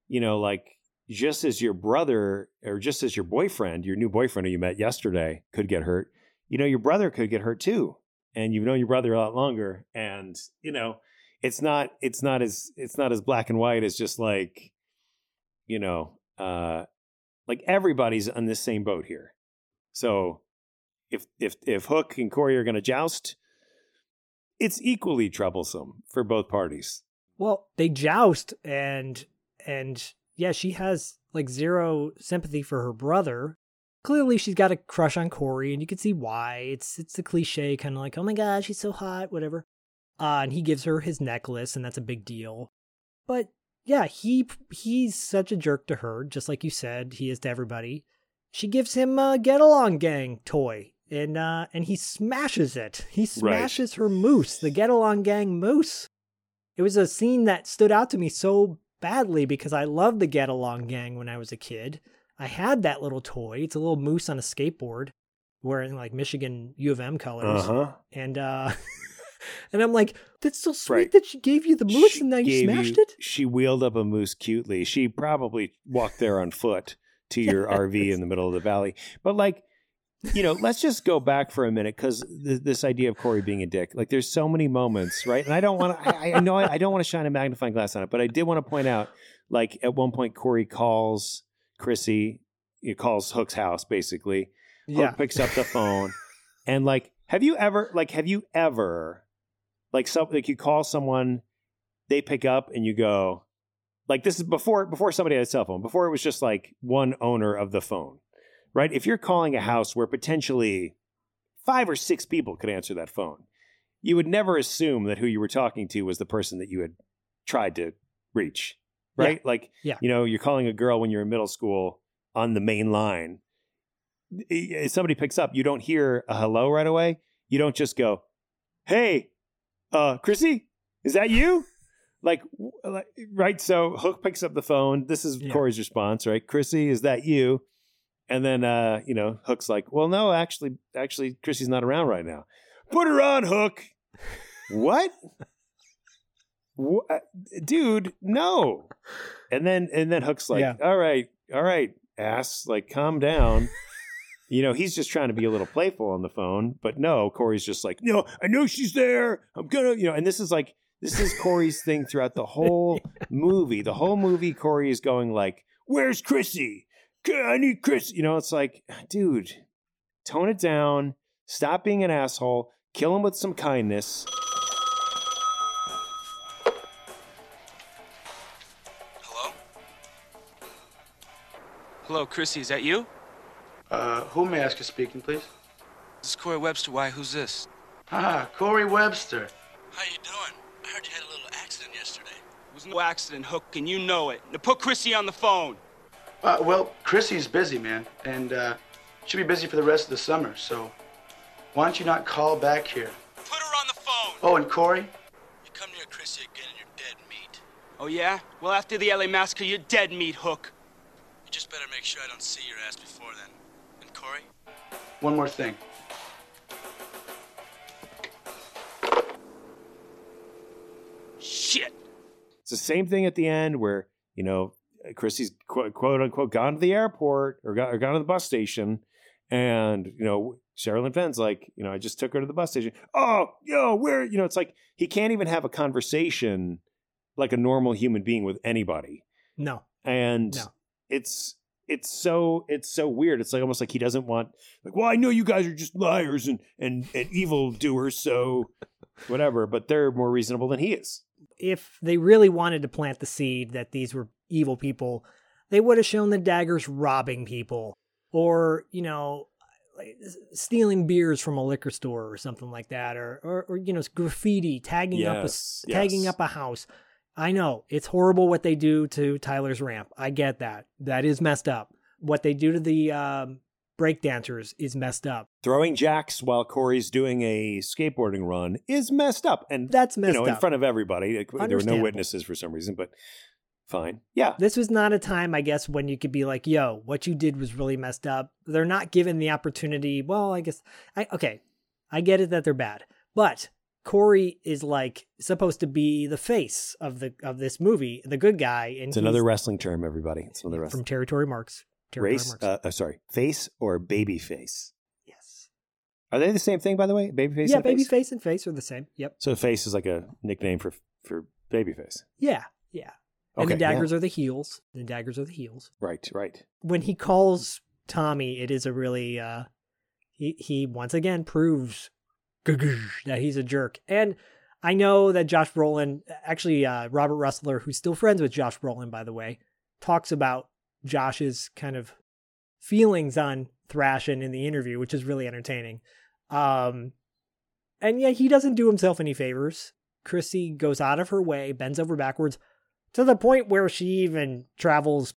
you know, like just as your brother or just as your boyfriend, your new boyfriend who you met yesterday could get hurt, you know, your brother could get hurt too. And you've known your brother a lot longer. And, you know, it's not it's not as it's not as black and white as just like, you know, uh like everybody's on this same boat here. So if if if Hook and Corey are gonna joust, it's equally troublesome for both parties. Well, they joust and and yeah, she has like zero sympathy for her brother. Clearly she's got a crush on Corey and you can see why. It's it's the cliche kind of like, "Oh my god, she's so hot," whatever. Uh and he gives her his necklace and that's a big deal. But yeah, he he's such a jerk to her, just like you said, he is to everybody. She gives him a get along gang toy and uh and he smashes it. He smashes her moose, the get along gang moose. It was a scene that stood out to me so badly because I loved the Get Along Gang when I was a kid. I had that little toy. It's a little moose on a skateboard wearing like Michigan U of M colors. Uh-huh. And uh and I'm like, that's so sweet Right. that she gave you the moose She and now you smashed you- it. She wheeled up a moose cutely. She probably walked there on foot to your RV in the middle of the valley. But like, you know, let's just go back for a minute because th- this idea of Corey being a dick, like, there's so many moments, right? And I don't want to. I, I know I, I don't want to shine a magnifying glass on it, but I did want to point out, like, at one point Corey calls Chrissy, he calls Hook's house basically. Hook Yeah. picks up the phone, and like, have you ever, like, have you ever, like, some like you call someone, they pick up, and you go, like, this is before before somebody had a cell phone, before it was just like one owner of the phone, right? If you're calling a house where potentially five or six people could answer that phone, you would never assume that who you were talking to was the person that you had tried to reach, right? Like, Yeah. you know, you're calling a girl when you're in middle school on the main line. If somebody picks up, you don't hear a hello right away. You don't just go, "Hey, uh, Chrissy, is that you?" Like, like, right? So Hook picks up the phone. This is Yeah. Corey's response, right? Chrissy, is that you? And then, uh, you know, Hook's like, "Well, no, actually, actually, Chrissy's not around right now. Put her on, Hook." what? What, uh, dude? No. And then, and then Hook's like, Yeah. "All right, all right, ass, like, calm down." You know, he's just trying to be a little playful on the phone, but no, Corey's just like, no, I know she's there. I'm gonna, you know, and this is like, this is Corey's thing throughout the whole movie. The whole movie, Corey is going like, "Where's Chrissy? I need Chris." You know, it's like, dude, tone it down. Stop being an asshole. Kill him with some kindness. Hello, Chrissy, is that you? Uh, who may I ask is speaking, please? This is Corey Webster. Why, who's this? Ah, Corey Webster. How you doing? I heard you had a little accident yesterday. It was no accident, Hook, and you know it. Now put Chrissy on the phone. Uh, well, Chrissy's busy, man, and uh, she'll be busy for the rest of the summer, so why don't you not call back here? Put her on the phone. Oh, and Corey? You come near Chrissy again and you're dead meat. Oh, yeah? Well, after the LA massacre, you're dead meat, Hook. You just better make sure I don't see your ass before then. And Corey? One more thing. Shit. It's the same thing at the end where, you know, Chrissy's quote, quote unquote gone to the airport or, got, or gone to the bus station. And, you know, Sherilyn Fenn's like, you know, I just took her to the bus station. Oh, yo, where, you know, it's like he can't even have a conversation like a normal human being with anybody. No. And No. it's, it's so it's so weird. It's like almost like he doesn't want like, well, I know you guys are just liars and and, and evil doers, so whatever, but they're more reasonable than he is. If they really wanted to plant the seed that these were evil people, they would have shown the daggers robbing people or, you know, like stealing beers from a liquor store or something like that or or, or you know, graffiti, tagging up a Yes, tagging up a house. I know it's horrible what they do to Tyler's ramp. I get that. That is messed up. What they do to the um, breakdancers is messed up. Throwing jacks while Corey's doing a skateboarding run is messed up, and That's you messed know in front of everybody. There were no witnesses for some reason, but fine. Yeah, This was not a time, I guess, when you could be like, yo, what you did was really messed up. They're not given the opportunity. Well, I guess, I, okay, I get it that they're bad, but Corey is like supposed to be the face of the of this movie, the good guy. And it's another wrestling term, everybody. It's another wrestling from Territory Marks. Territory race. Marks. Uh, uh, sorry, face or baby face. yes. Are they the same thing, by the way? Baby face. Yeah, and face? baby face and face are the same. Yep. So face is like a nickname for for baby face. Yeah, yeah. And Okay, the yeah. daggers are the heels. The daggers are the heels. Right, right. when he calls Tommy, it is a really uh he he once again proves that he's a jerk. And I know that Josh Brolin, actually uh Robert Rusler, who's still friends with Josh Brolin, by the way, talks about Josh's kind of feelings on Thrashin in the interview, which is really entertaining. Um and yet he doesn't do himself any favors. Chrissy goes out of her way, bends over backwards to the point where she even travels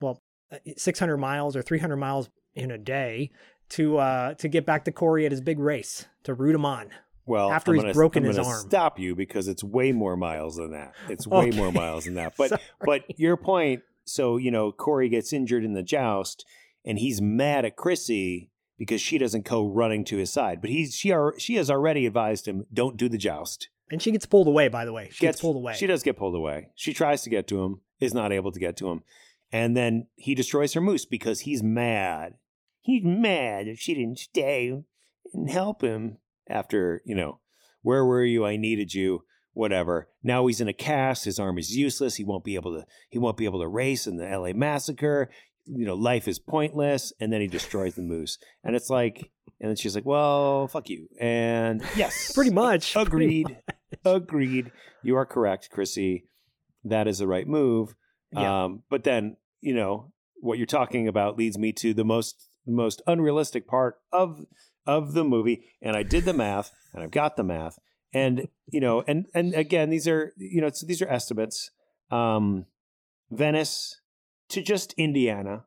well 600 miles or 300 miles in a day to uh to get back to Corey at his big race to root him on. Well, After I'm he's gonna, broken I'm his arm. Stop you because it's way more miles than that. It's way more miles than that. But but your point. So you know, Corey gets injured in the joust, and he's mad at Chrissy because she doesn't go running to his side. But he's she are she has already advised him don't do the joust. And she gets pulled away, by the way. She gets, pulled away. She does get pulled away. She tries to get to him, is not able to get to him, and then he destroys her moose because he's mad. He's mad that she didn't stay and help him after you know where were you? I needed you. Whatever. Now he's in a cast. His arm is useless. He won't be able to. He won't be able to race in the L.A. massacre. You know, life is pointless. And then he destroys the moose. And it's like, and then she's like, "Well, fuck you." And yes, Pretty much. pretty Agreed. Agreed. You are correct, Chrissy. That is the right move. Yeah. Um, but then, you know, what you're talking about leads me to the most most unrealistic part of of the movie. And I did the math, and I've got the math. And you know, and and again, these are you know, these are estimates. Um, Venice to just Indiana.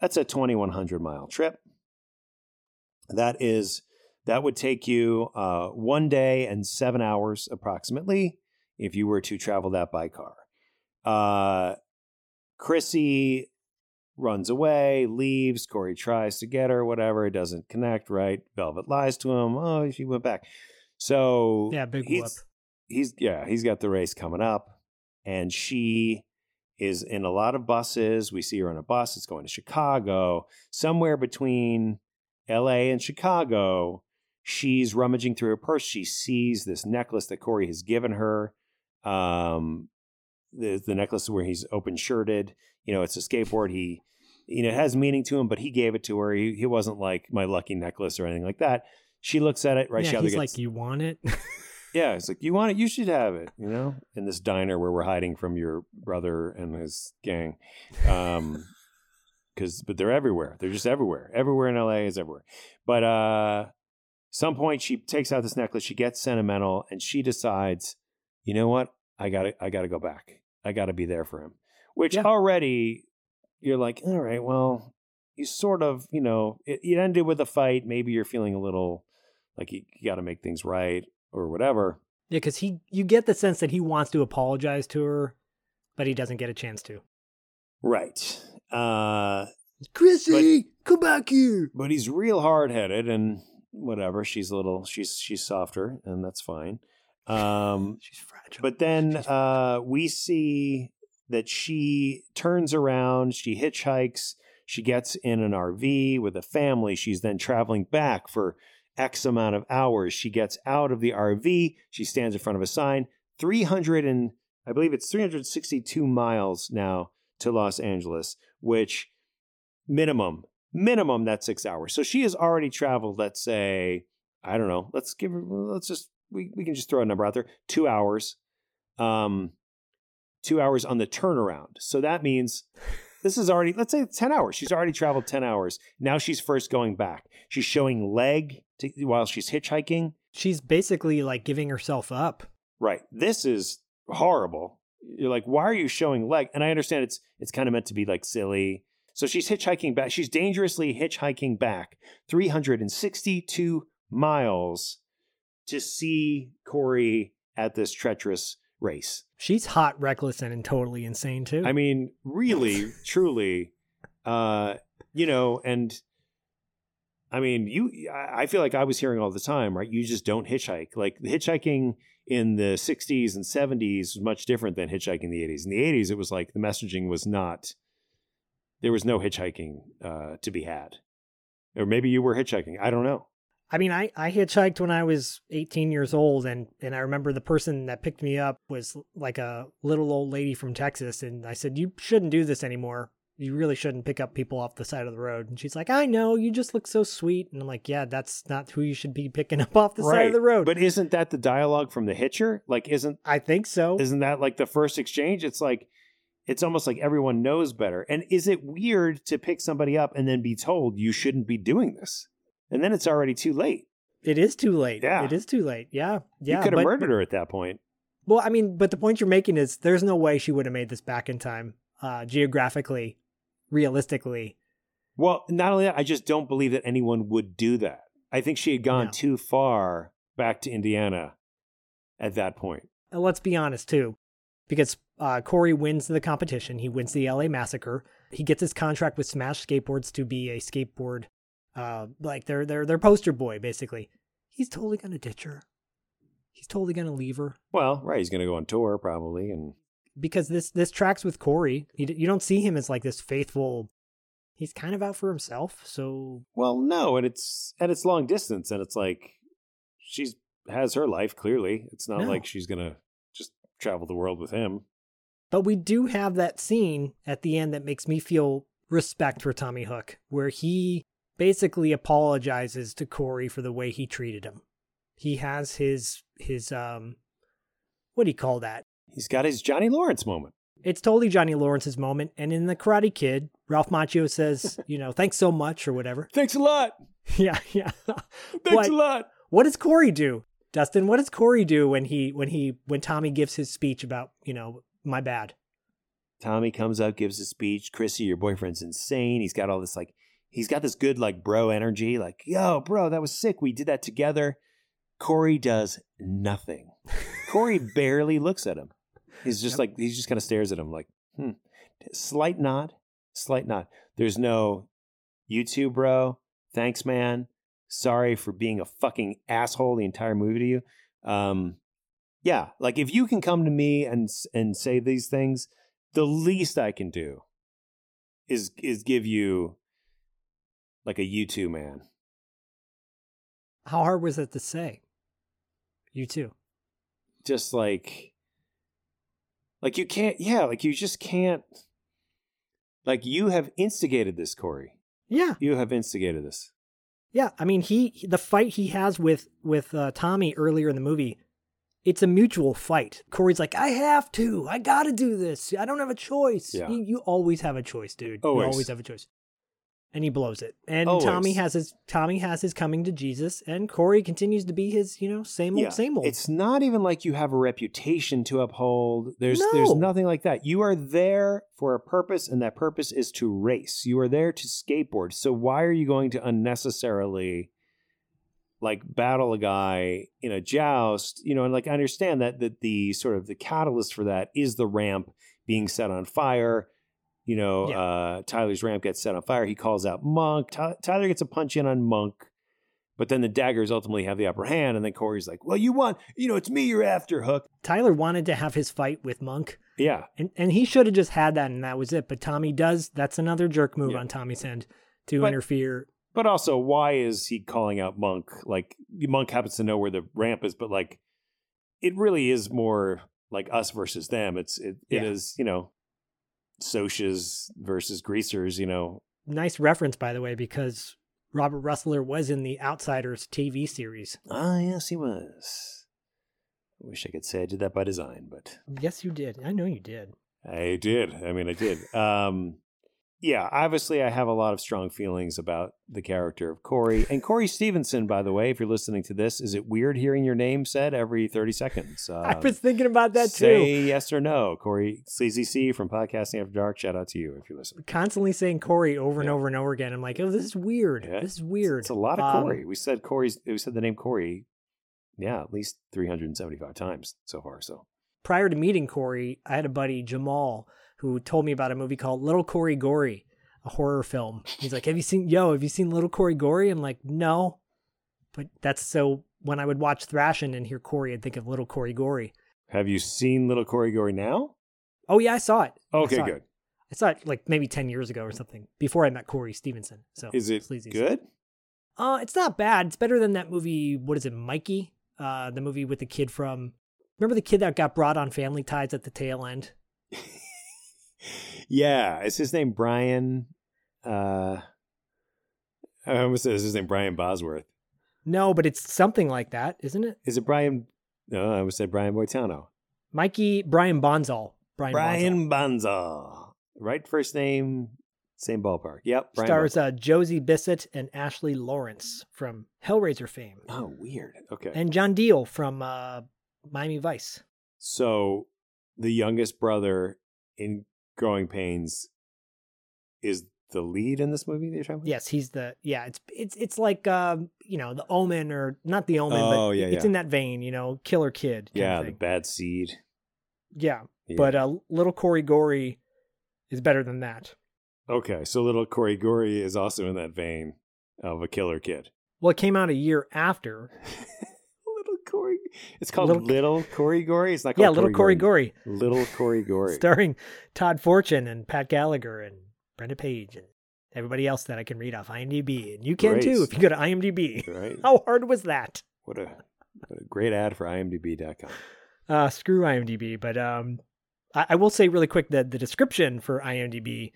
That's a 2100 mile trip. That is that would take you uh, one day and seven hours approximately if you were to travel that by car. Uh, Chrissy runs away, leaves. Corey tries to get her, whatever. It doesn't connect, right? Velvet lies to him. Oh, she went back. So Yeah, big he's, whoop. He's yeah, he's got the race coming up, and she is in a lot of buses. We see her on a bus. It's going to Chicago. Somewhere between LA and Chicago, she's rummaging through her purse. She sees this necklace that Corey has given her. Um, the the necklace where he's open shirted. You know, it's a skateboard. He, you know, it has meaning to him, but he gave it to her. He, he wasn't like my lucky necklace or anything like that. She looks at it right. yeah, she he's gets- like, "You want it?" yeah, it's like you want it, you should have it. You know, in this diner where we're hiding from your brother and his gang, um, because but they're everywhere. They're just everywhere. Everywhere in LA is everywhere. But uh, some point she takes out this necklace. She gets sentimental, and she decides, you know what? I got to I got to go back. I got to be there for him. Which already you're like, all right, well, you sort of, you know, it, it ended with a fight. Maybe you're feeling a little like you, you got to make things right or whatever. yeah, because he, you get the sense that he wants to apologize to her, but he doesn't get a chance to. Right. Uh, Chrissy, come back here. but he's real hard headed and whatever. She's a little, she's, she's softer and that's fine. Um, she's fragile. But then uh, we see that she turns around, she hitchhikes, she gets in an RV with a family. She's then traveling back for X amount of hours. She gets out of the RV, she stands in front of a sign, 300 and I believe it's 362 miles now to Los Angeles, which minimum, minimum that's six hours. So she has already traveled, let's say, I don't know, let's give her, let's just, we, we can just throw a number out there, two hours, um, two hours on the turnaround. So that means this is already, let's say 10 hours. She's already traveled 10 hours. Now she's first going back. She's showing leg to, while she's hitchhiking. She's basically like giving herself up. Right. This is horrible. You're like, why are you showing leg? And I understand it's it's kind of meant to be like silly. So she's hitchhiking back. She's dangerously hitchhiking back 362 miles to see Corey at this treacherous race. She's hot, reckless, and totally insane too. I mean, really, truly, uh, you know, and I mean, you, I feel like I was hearing all the time, right? You just don't hitchhike. Like the hitchhiking in the 60s and 70s was much different than hitchhiking in the 80s. In the 80s, it was like the messaging was not, there was no hitchhiking uh, to be had. Or maybe you were hitchhiking. I don't know. I mean, I, I hitchhiked when I was 18 years old, and, and I remember the person that picked me up was like a little old lady from Texas. And I said, You shouldn't do this anymore. You really shouldn't pick up people off the side of the road. And she's like, I know, you just look so sweet. And I'm like, Yeah, that's not who you should be picking up off the side of the road. But isn't that the dialogue from the hitcher? Like, isn't I think so. Isn't that like the first exchange? It's like it's almost like everyone knows better. And is it weird to pick somebody up and then be told you shouldn't be doing this? And then it's already too late. It is too late. Yeah. It is too late. Yeah. Yeah. you could have murdered her at that point. Well, I mean, but the point you're making is there's no way she would have made this back in time, uh, geographically, realistically. Well, not only that, I just don't believe that anyone would do that. I think she had gone No. too far back to Indiana at that point. And let's be honest too, because uh, Corey wins the competition. He wins the LA Massacre. He gets his contract with Smash Skateboards to be a skateboard, uh, like their their their poster boy, basically. He's totally gonna ditch her. He's totally gonna leave her Well, right, he's going to go on tour probably and because this this tracks with Corey. You, you don't see him as like this faithful. He's kind of out for himself. So Well, no, and it's and it's long distance, and it's like she's has her life. Clearly, it's not No. like she's gonna just travel the world with him. But we do have that scene at the end that makes me feel respect for Tommy Hook, where he basically apologizes to Corey for the way he treated him. He has his his um what do you call that? He's got his Johnny Lawrence moment. It's totally Johnny Lawrence's moment. And in the Karate Kid, Ralph Macchio says, you know, thanks so much or whatever. Thanks a lot. Yeah, yeah. Thanks What- a lot. What does Corey do? Dustin, what does Corey do when he when he when Tommy gives his speech about, you know, my bad? Tommy comes up, gives a speech. Chrissy, your boyfriend's insane. He's got all this like, he's got this good like bro energy. Like, yo, bro, that was sick. We did that together. Corey does nothing. Corey barely looks at him. He's just like, he's just kind of stares at him like, hmm. Slight nod, slight nod. There's no, you too, bro. Thanks, man. Sorry for being a fucking asshole the entire movie to you. Um, yeah, like if you can come to me and and say these things, the least I can do is is give you like a U two man. How hard was it to say? You too. Just like like you can't yeah, like you just can't like you have instigated this, Corey. Yeah. You have instigated this. Yeah, I mean, he the fight he has with with uh, Tommy earlier in the movie, it's a mutual fight. Corey's like, I have to, I got to do this. I don't have a choice. Yeah. You, you always have a choice, dude. Always. You always have a choice. And he blows it. And Always. Tommy has his Tommy has his coming to Jesus, and Corey continues to be his, you know, same old, Yeah, same old. It's not even like you have a reputation to uphold. There's there's nothing like that. You are there for a purpose, and that purpose is to race. You are there to skateboard. So why are you going to unnecessarily like battle a guy in a joust? You know, and like I understand that that the sort of the catalyst for that is the ramp being set on fire. You know, uh, Tyler's ramp gets set on fire. He calls out Monk. Ty- Tyler gets a punch in on Monk. But then the daggers ultimately have the upper hand, and then Corey's like, "Well, you want, you know, it's me you're after, Hook." Tyler wanted to have his fight with Monk, Yeah, and and he should have just had that, and that was it. But Tommy does. That's another jerk move on Tommy's end to But- interfere. but also, why is he calling out Monk? Like Monk happens to know where the ramp is, but like, it really is more like us versus them. It's it, it Yeah. is you know, Socias versus Greasers. You know, Nice reference, by the way, because Robert Rusler was in the Outsiders TV series. ah, yes, he was. I wish I could say I did that by design, but Yes, you did. I know you did. I did. I mean, I did. Um, yeah, obviously, I have a lot of strong feelings about the character of Corey. And Corey Stevenson, by the way, if you're listening to this, is it weird hearing your name said every 30 seconds? I Um, was thinking about that say too. yes or no. Corey Sleazy C from Podcasting After Dark, shout out to you if you're listening. Constantly saying Corey over and over and over again. I'm like, oh, this is weird. Yeah. This is weird. It's a lot of Um, Corey. We said Corey's, we said the name Corey, yeah, at least 375 times so far. So, prior to meeting Corey, I had a buddy, Jamal, who told me about a movie called Little Corey Gory, a horror film. He's like, Have you seen, yo, have you seen Little Corey Gory? I'm like, No. But that's so when I would watch Thrashin' and hear Corey, I'd think of Little Corey Gory. have you seen Little Corey Gory now? Oh, yeah, I saw it. I Okay, saw it. good. I saw it like maybe 10 years ago or something before I met Corey Stevenson. So Is it Sleazy. good? Uh, it's not bad. It's better than that movie. What is it, Mikey? Uh, the movie with the kid from. Remember the kid that got brought on Family Ties at the tail end? Yeah, is his name Brian? Uh, I almost said is his name Brian Bosworth. No, but it's something like that, isn't it? Is it Brian? No, I almost said Brian Boitano. Mikey Brian Bonsall. Brian, Brian Bonza. Right first name, same ballpark. Yep. Brian stars uh, Josie Bissett and Ashley Laurence from Hellraiser fame, oh, weird. Okay. and John Diehl from uh, Miami Vice. so the youngest brother in Growing Pains is the lead in this movie that you're talking about? Yes, he's the yeah. It's it's it's like um, you know the Omen or not the Omen, Oh, but yeah, it's yeah. in that vein. You know, Killer Kid. kind of Yeah, the bad seed. yeah. Yeah. But uh, Little Corey Gory is better than that. Okay, so little Corey Gory is also in that vein of a killer kid. Well, it came out a year after. Corey. It's called Little- Little, Corey Gory. It's not called Yeah, Little Corey Gory. Little Corey Gory. starring Todd Fortune and Pat Gallagher and Brenda Page and everybody else that I can read off IMDb. And you can Great. too if you go to IMDb. Right. How hard was that? What a what a great ad for IMDb.com. Uh, screw IMDb. But um, I, I will say really quick that the description for IMDb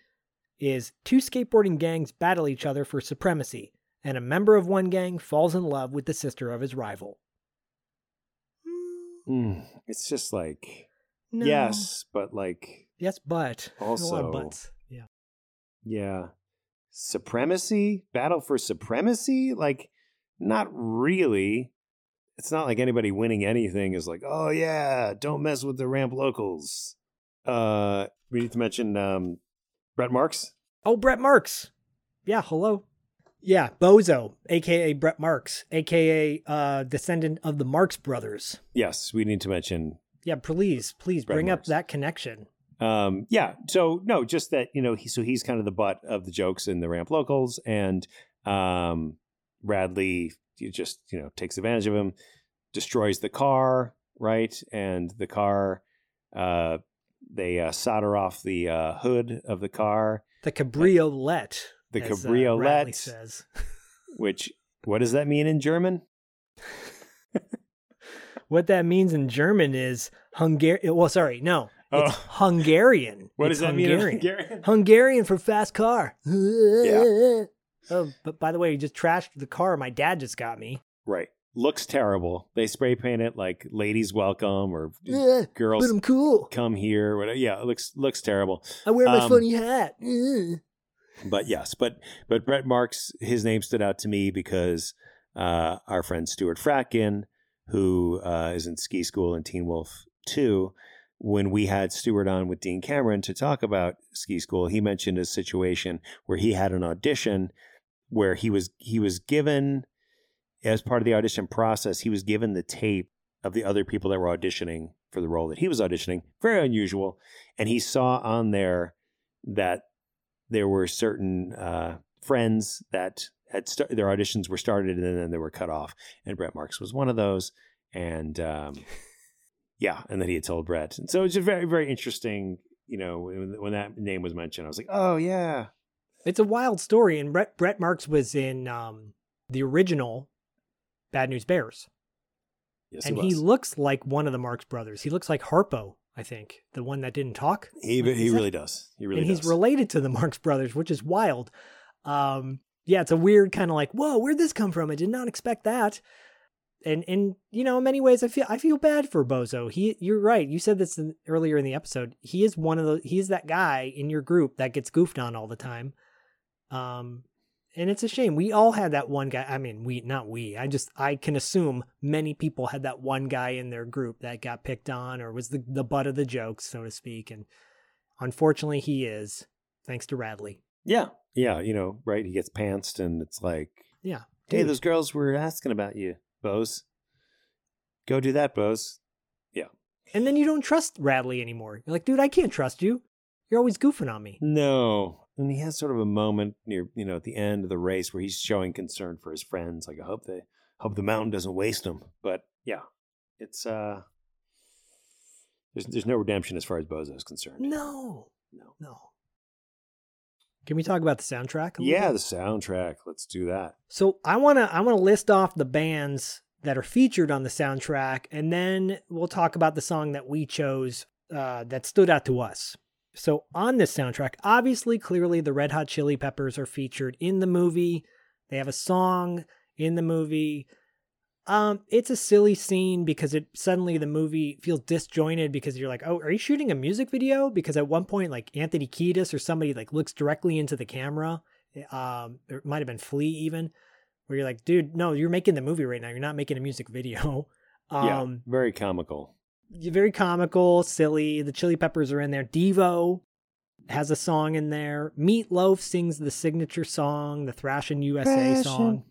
is two skateboarding gangs battle each other for supremacy, and a member of one gang falls in love with the sister of his rival. Mm, it's just like No. yes, but like Yes, but There's a lot Also- buts. Yeah. yeah, supremacy, battle for supremacy. Like not really. It's not like anybody winning anything is like, oh yeah, don't mess with the ramp locals. Uh, we need to mention um, Brett Marx. Oh, Brett Marx. Yeah, hello. Yeah, Bozo, aka Brett Marx, aka uh, descendant of the Marx brothers. Yes, we need to mention Yeah, please, please Brett bring Marx. up that connection. Um, yeah. So no, just that you know, he, so he's kind of the butt of the jokes in the ramp locals, and um, Bradley you just you know takes advantage of him, destroys the car, right, and the car uh, they uh, solder off the uh, hood of the car. The cabriolet. The as, uh, cabriolet Radley says. Which what does that mean in German? What that means in German is Hungarian. Well, sorry, no, it's Oh. Hungarian. What It's does that mean in Hungarian. Hungarian? Hungarian for fast car. Yeah. Oh, but by the way, you just trashed the car my dad just got me. Right. Looks terrible. They spray paint it like "Ladies Welcome" or Yeah, "Girls but I'm cool. Come Here." Whatever. Yeah, it looks looks terrible. I wear my Um, funny hat. But yes, but but Brett Marx, his name stood out to me because uh, our friend Stuart Fratkin, who uh, is in Ski School and Teen Wolf Two, when we had Stuart on with Dean Cameron to talk about Ski School, he mentioned a situation where he had an audition where he was he was given as part of the audition process, he was given the tape of the other people that were auditioning for the role that he was auditioning. Very unusual, and he saw on there that there were certain uh, friends that had st- their auditions were started and then they were cut off, and Brett Marx was one of those. And um, yeah, and then he had told Brett, and so it's a very very interesting. You know, when, when that name was mentioned, I was like, oh yeah, It's a wild story, and Brett Brett Marx was in um, the original Bad News Bears, yes, and he, he looks like one of the Marx brothers. He looks like Harpo, I think, the one that didn't talk. he Like, he really that- does. He really does. and does. he's related to the Marx brothers, which is wild. Um, yeah, it's a weird kind of like, whoa, where'd this come from? I did not expect that. And and you know, in many ways, I feel I feel bad for Bozo. He, you're right. You said this in, earlier in the episode. He is one of the. He's that guy in your group that gets goofed on all the time. Um, and it's a shame. We all had that one guy. I mean, we not we. I just I can assume many people had that one guy in their group that got picked on or was the the butt of the jokes, so to speak. And unfortunately, he is thanks to Radley. yeah, yeah. You know, right? He gets pantsed, and it's like, Yeah. hey, Dude. those girls were asking about you, Bose. Go do that, Bose. Yeah. And then you don't trust Radley anymore. You're like, dude, I can't trust you. You're always goofing on me. No. And he has sort of a moment near, you know, at the end of the race where he's showing concern for his friends. Like, I hope they, hope the mountain doesn't waste them. But yeah, it's, uh, there's, there's no redemption as far as Bozo is concerned. No. No. No. Can we talk about the soundtrack? Yeah, bit? the soundtrack. Let's do that. So I wanna I wanna list off the bands that are featured on the soundtrack, and then we'll talk about the song that we chose uh, that stood out to us. So on this soundtrack, obviously, clearly, the Red Hot Chili Peppers are featured in the movie. They have a song in the movie. Um, it's a silly scene because it suddenly the movie feels disjointed because you're like, oh, are you shooting a music video? Because at one point, like Anthony Kiedis or somebody like looks directly into the camera. Um, it might have been Flea even, where you're like, dude, no, you're making the movie right now. You're not making a music video. yeah, Um, very comical. Very comical, silly. The Chili Peppers are in there. Devo has a song in there. Meatloaf sings the signature song, the Thrashin' USA Thrashin' song,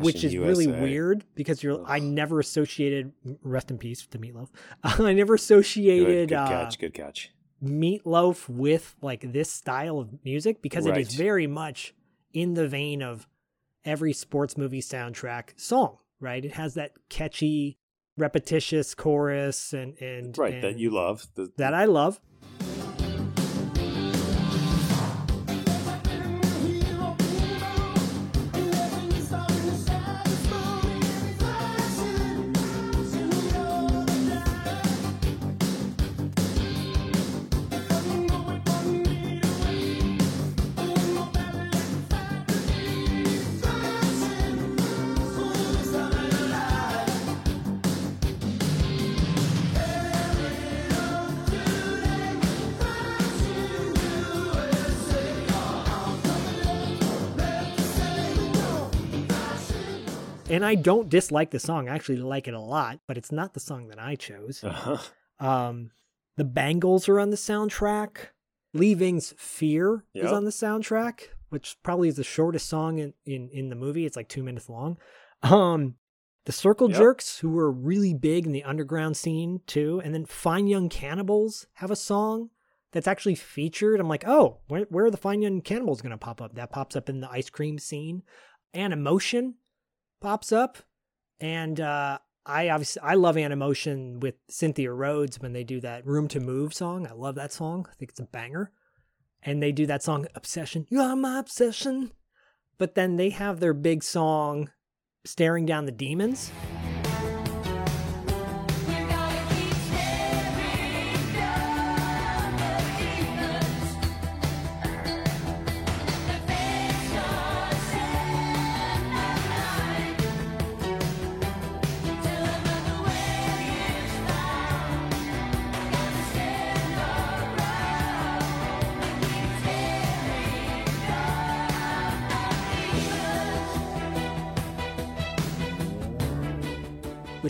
which Thrashin' is really weird because you're. I never associated. Rest in peace to Meatloaf. I never associated good uh, catch. Good catch. Meatloaf with like this style of music because it is very much in the vein of every sports movie soundtrack song. Right? It has that catchy, repetitious chorus and and Right, that you love. The, that I love. And I don't dislike the song. I actually like it a lot, but it's not the song that I chose. uh-huh. Um, the Bangles are on the soundtrack. Lee Ving's Fear is on the soundtrack, which probably is the shortest song in, in, in the movie. It's like two minutes long. Um, the Circle Yep. Jerks, who were really big in the underground scene too, and then Fine Young Cannibals have a song that's actually featured. I'm like, oh, where, where are the Fine Young Cannibals going to pop up? That pops up in the ice cream scene. And Animotion pops up. And uh, I obviously I love Animotion with Cynthia Rhodes when they do that Room to Move song. I love that song. I think it's a banger. And they do that song Obsession. You are my obsession. But then they have their big song Staring Down the Demons.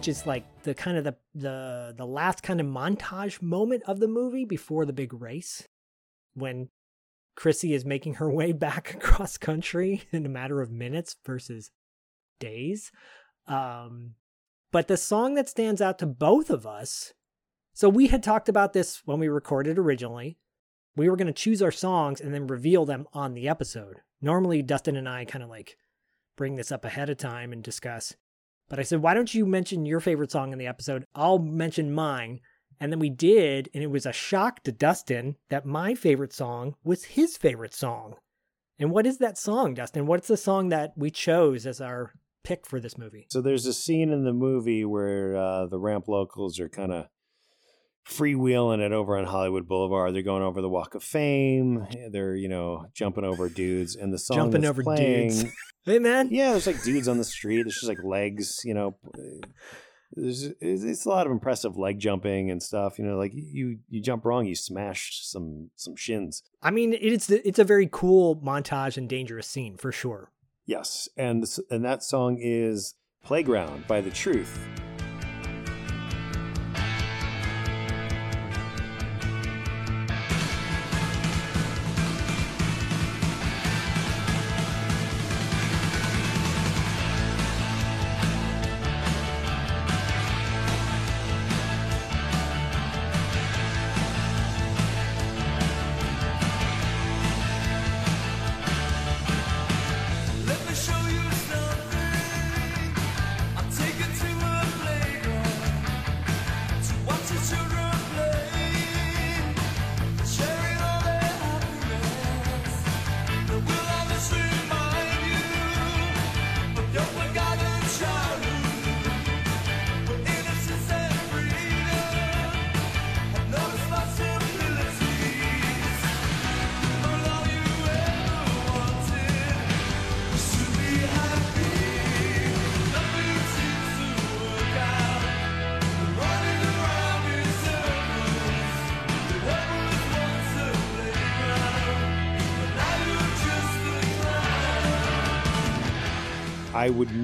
Which is like the kind of the the the last kind of montage moment of the movie before the big race when Chrissy is making her way back across country in a matter of minutes versus days. Um, but the song that stands out to both of us, so we had talked about this when we recorded originally. We were going to choose our songs and then reveal them on the episode. Normally, Dustin and I kind of like bring this up ahead of time and discuss. But I said, why don't you mention your favorite song in the episode? I'll mention mine. And then we did, and it was a shock to Dustin that my favorite song was his favorite song. And what is that song, Dustin? What's the song that we chose as our pick for this movie? So there's a scene in the movie where uh, the ramp locals are kind of freewheeling it over on Hollywood Boulevard. They're going over the Walk of Fame. They're you know jumping over dudes, and the song Jumping over playing, dudes. Hey man, Yeah, there's like dudes on the street. There's just like legs, you know. There's it's it's a lot of impressive leg jumping and stuff. You know, like you you jump wrong, you smash some some shins. I mean, it's it's a very cool montage and dangerous scene for sure. Yes, and this- and that song is "Playground" by The Truth.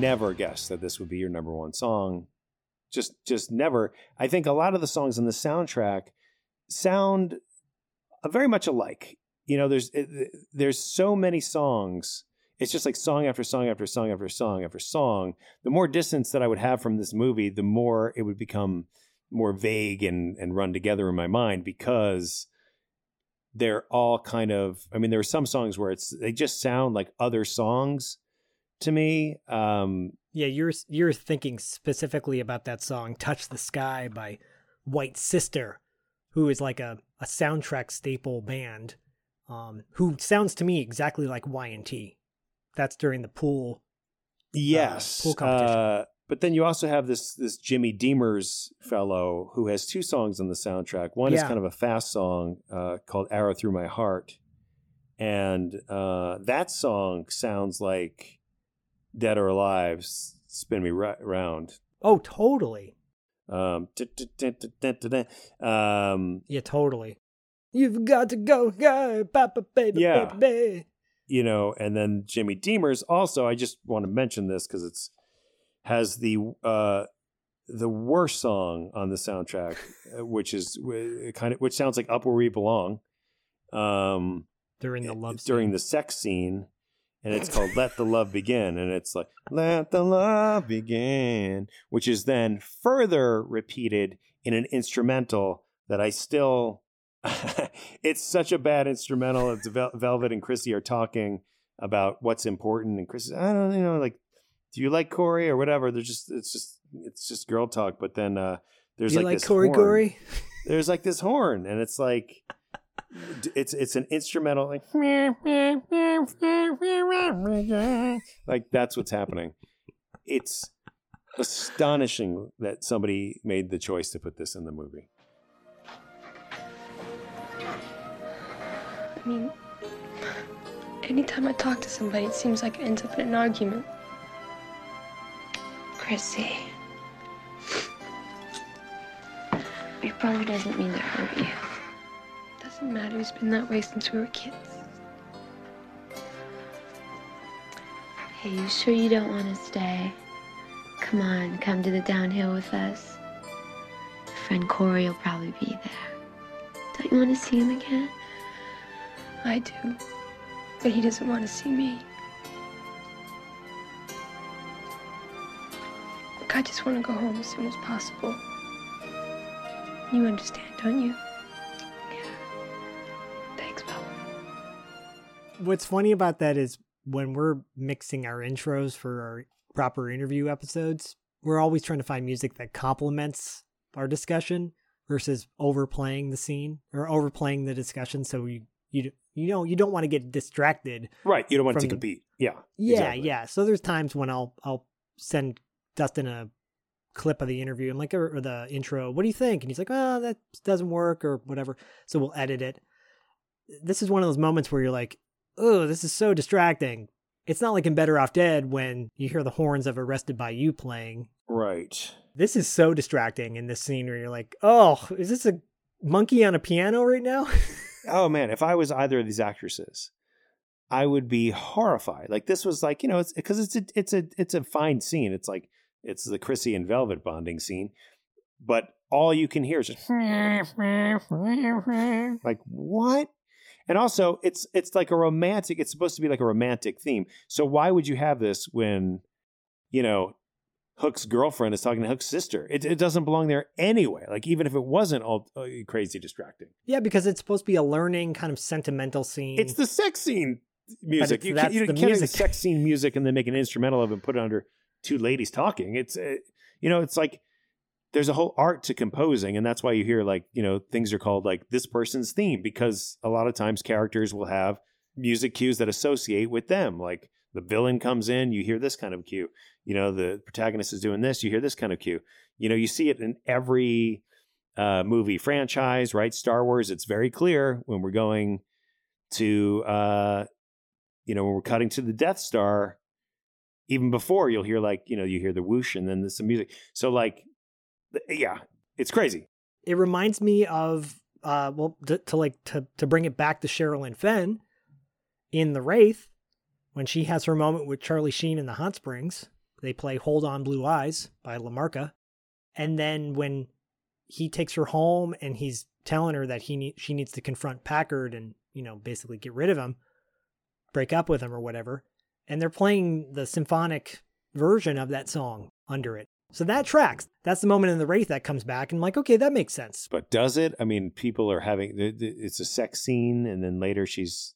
Never guess that this would be your number one song. Just just never. I think a lot of the songs in the soundtrack sound uh, very much alike. You know, there's there's so many songs. It's just like song after song after song after song after song. The more distance that I would have from this movie, the more it would become more vague and and run together in my mind because they're all kind of I mean there are some songs where it's they just sound like other songs to me. Um Yeah, you're you're thinking specifically about that song "Touch the Sky" by White Sister, who is like a, a soundtrack staple band, um, who sounds to me exactly like Y and T. That's during the pool. Yes. pool competition. Uh, but then you also have this this Jimmy Demers fellow who has two songs on the soundtrack. One is kind of a fast song uh, called "Arrow Through My Heart," and uh, that song sounds like "Dead or Alive." Spin me right round. Oh, totally. Um, um, Yeah, totally. You've got to go, go, papa, baby, Yeah. baby, you know, and then Jimmy Demers also. I just want to mention this because it's has the uh, the worst song on the soundtrack, uh, which is kind of which sounds like "Up Where We Belong." Um, During the love during the sex scene, and it's called "Let the Love Begin," and it's like "Let the Love Begin," which is then further repeated in an instrumental that I still. it's such a bad instrumental. It's Vel- Velvet and Chrissy are talking about what's important, and Chris, I don't, you know, like, do you like Corey or whatever? They're just, it's just it's just girl talk. But then uh, there's You like, like this Corey horn. Gory? There's like this horn, and it's like it's it's an instrumental like like that's what's happening. It's astonishing that somebody made the choice to put this in the movie. I mean, anytime I talk to somebody, it seems like it ends up in an argument. Chrissy. Your brother doesn't mean to hurt you. Doesn't matter. It's been that way since we were kids. Hey, you sure you don't want to stay? Come on, come to the downhill with us. Your friend Corey will probably be there. Don't you want to see him again? I do. But he doesn't want to see me. Look, I just want to go home as soon as possible. You understand, don't you? What's funny about that is when we're mixing our intros for our proper interview episodes, we're always trying to find music that complements our discussion versus overplaying the scene or overplaying the discussion. So you you you know you don't want to get distracted. Right. You don't want to from- compete. Yeah. Yeah, exactly. yeah. So there's times when I'll I'll send Dustin a clip of the interview. I'm like, or, or the intro. What do you think? And he's like, oh, that doesn't work or whatever. So we'll edit it. This is one of those moments where you're like, oh, this is so distracting. It's not like in Better Off Dead when you hear the horns of Arrested by You playing. Right. This is so distracting in this scene where you're like, oh, is this a monkey on a piano right now? Oh man, if I was either of these actresses, I would be horrified. Like this was like you know, it's because it's a it's a it's a fine scene. It's like it's the Chrissy and Velvet bonding scene, but all you can hear is just like what? And also, it's it's like a romantic. It's supposed to be like a romantic theme. So why would you have this when, you know, Hook's girlfriend is talking to Hook's sister? It, it doesn't belong there anyway. Like even if it wasn't all uh, crazy distracting. yeah, because it's supposed to be a learning kind of sentimental scene. It's the sex scene music. You, can't, you the can't have sex scene music and then make an instrumental of it and put it under two ladies talking. It's uh, you know, it's like there's a whole art to composing, and that's why you hear like you know things are called like this person's theme because a lot of times characters will have music cues that associate with them. Like the villain comes in, you hear this kind of cue. You know, the protagonist is doing this, you hear this kind of cue. You know, you see it in every uh, movie franchise, right? Star Wars, it's very clear when we're going to, uh, you know, when we're cutting to the Death Star, even before you'll hear like, you know, you hear the whoosh and then there's some music. So, like, yeah, it's crazy. it reminds me of uh well to, to like to to bring it back to Sherilyn Fenn in The Wraith when she has her moment with Charlie Sheen in the Hot Springs. They play Hold On Blue Eyes by Lamarca. And then when he takes her home and he's telling her that he need, she needs to confront Packard and, you know, basically get rid of him, break up with him or whatever. And they're playing the symphonic version of that song under it. So that tracks. That's the moment in the Wraith that comes back. And I'm like, okay, that makes sense. But does it? I mean, people are having it's a sex scene, and then later she's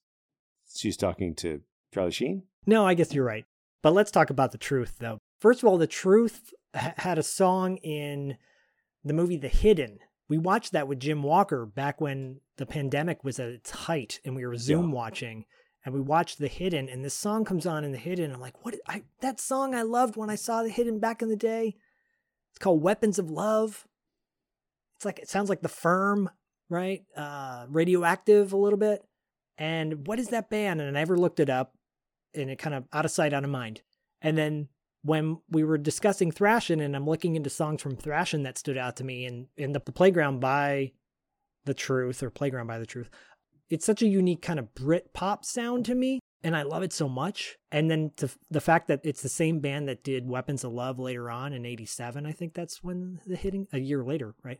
she's talking to Charlie Sheen. No, I guess you're right. But let's talk about the truth, though. First of all, the truth ha- had a song in the movie The Hidden. We watched that with Jim Walker back when the pandemic was at its height and we were Zoom watching. And we watched The Hidden, and this song comes on in The Hidden. I'm like, what? I, that song I loved when I saw The Hidden back in the day. It's called Weapons of Love. It's like, it sounds like The Firm, right? Uh, radioactive a little bit. And what is that band? And I never looked it up and it kind of out of sight, out of mind. And then when we were discussing Thrashin' and I'm looking into songs from Thrashin' that stood out to me and in the, the Playground by the Truth or Playground by the Truth, it's such a unique kind of Brit pop sound to me. And I love it so much. And then to, the fact that it's the same band that did Weapons of Love later on in 87, I think that's when the Hidden, a year later, right?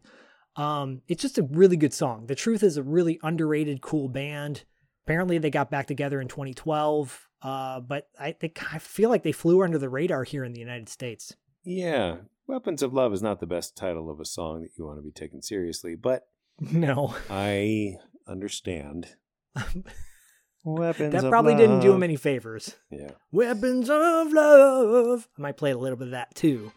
Um, it's just a really good song. The Truth is a really underrated, cool band. Apparently, they got back together in 2012, uh, but I think I feel like they flew under the radar here in the United States. Yeah, Weapons of Love is not the best title of a song that you want to be taken seriously, but No, I understand. Weapons that of probably didn't do him any favors. Yeah. Weapons of love. I might play a little bit of that too.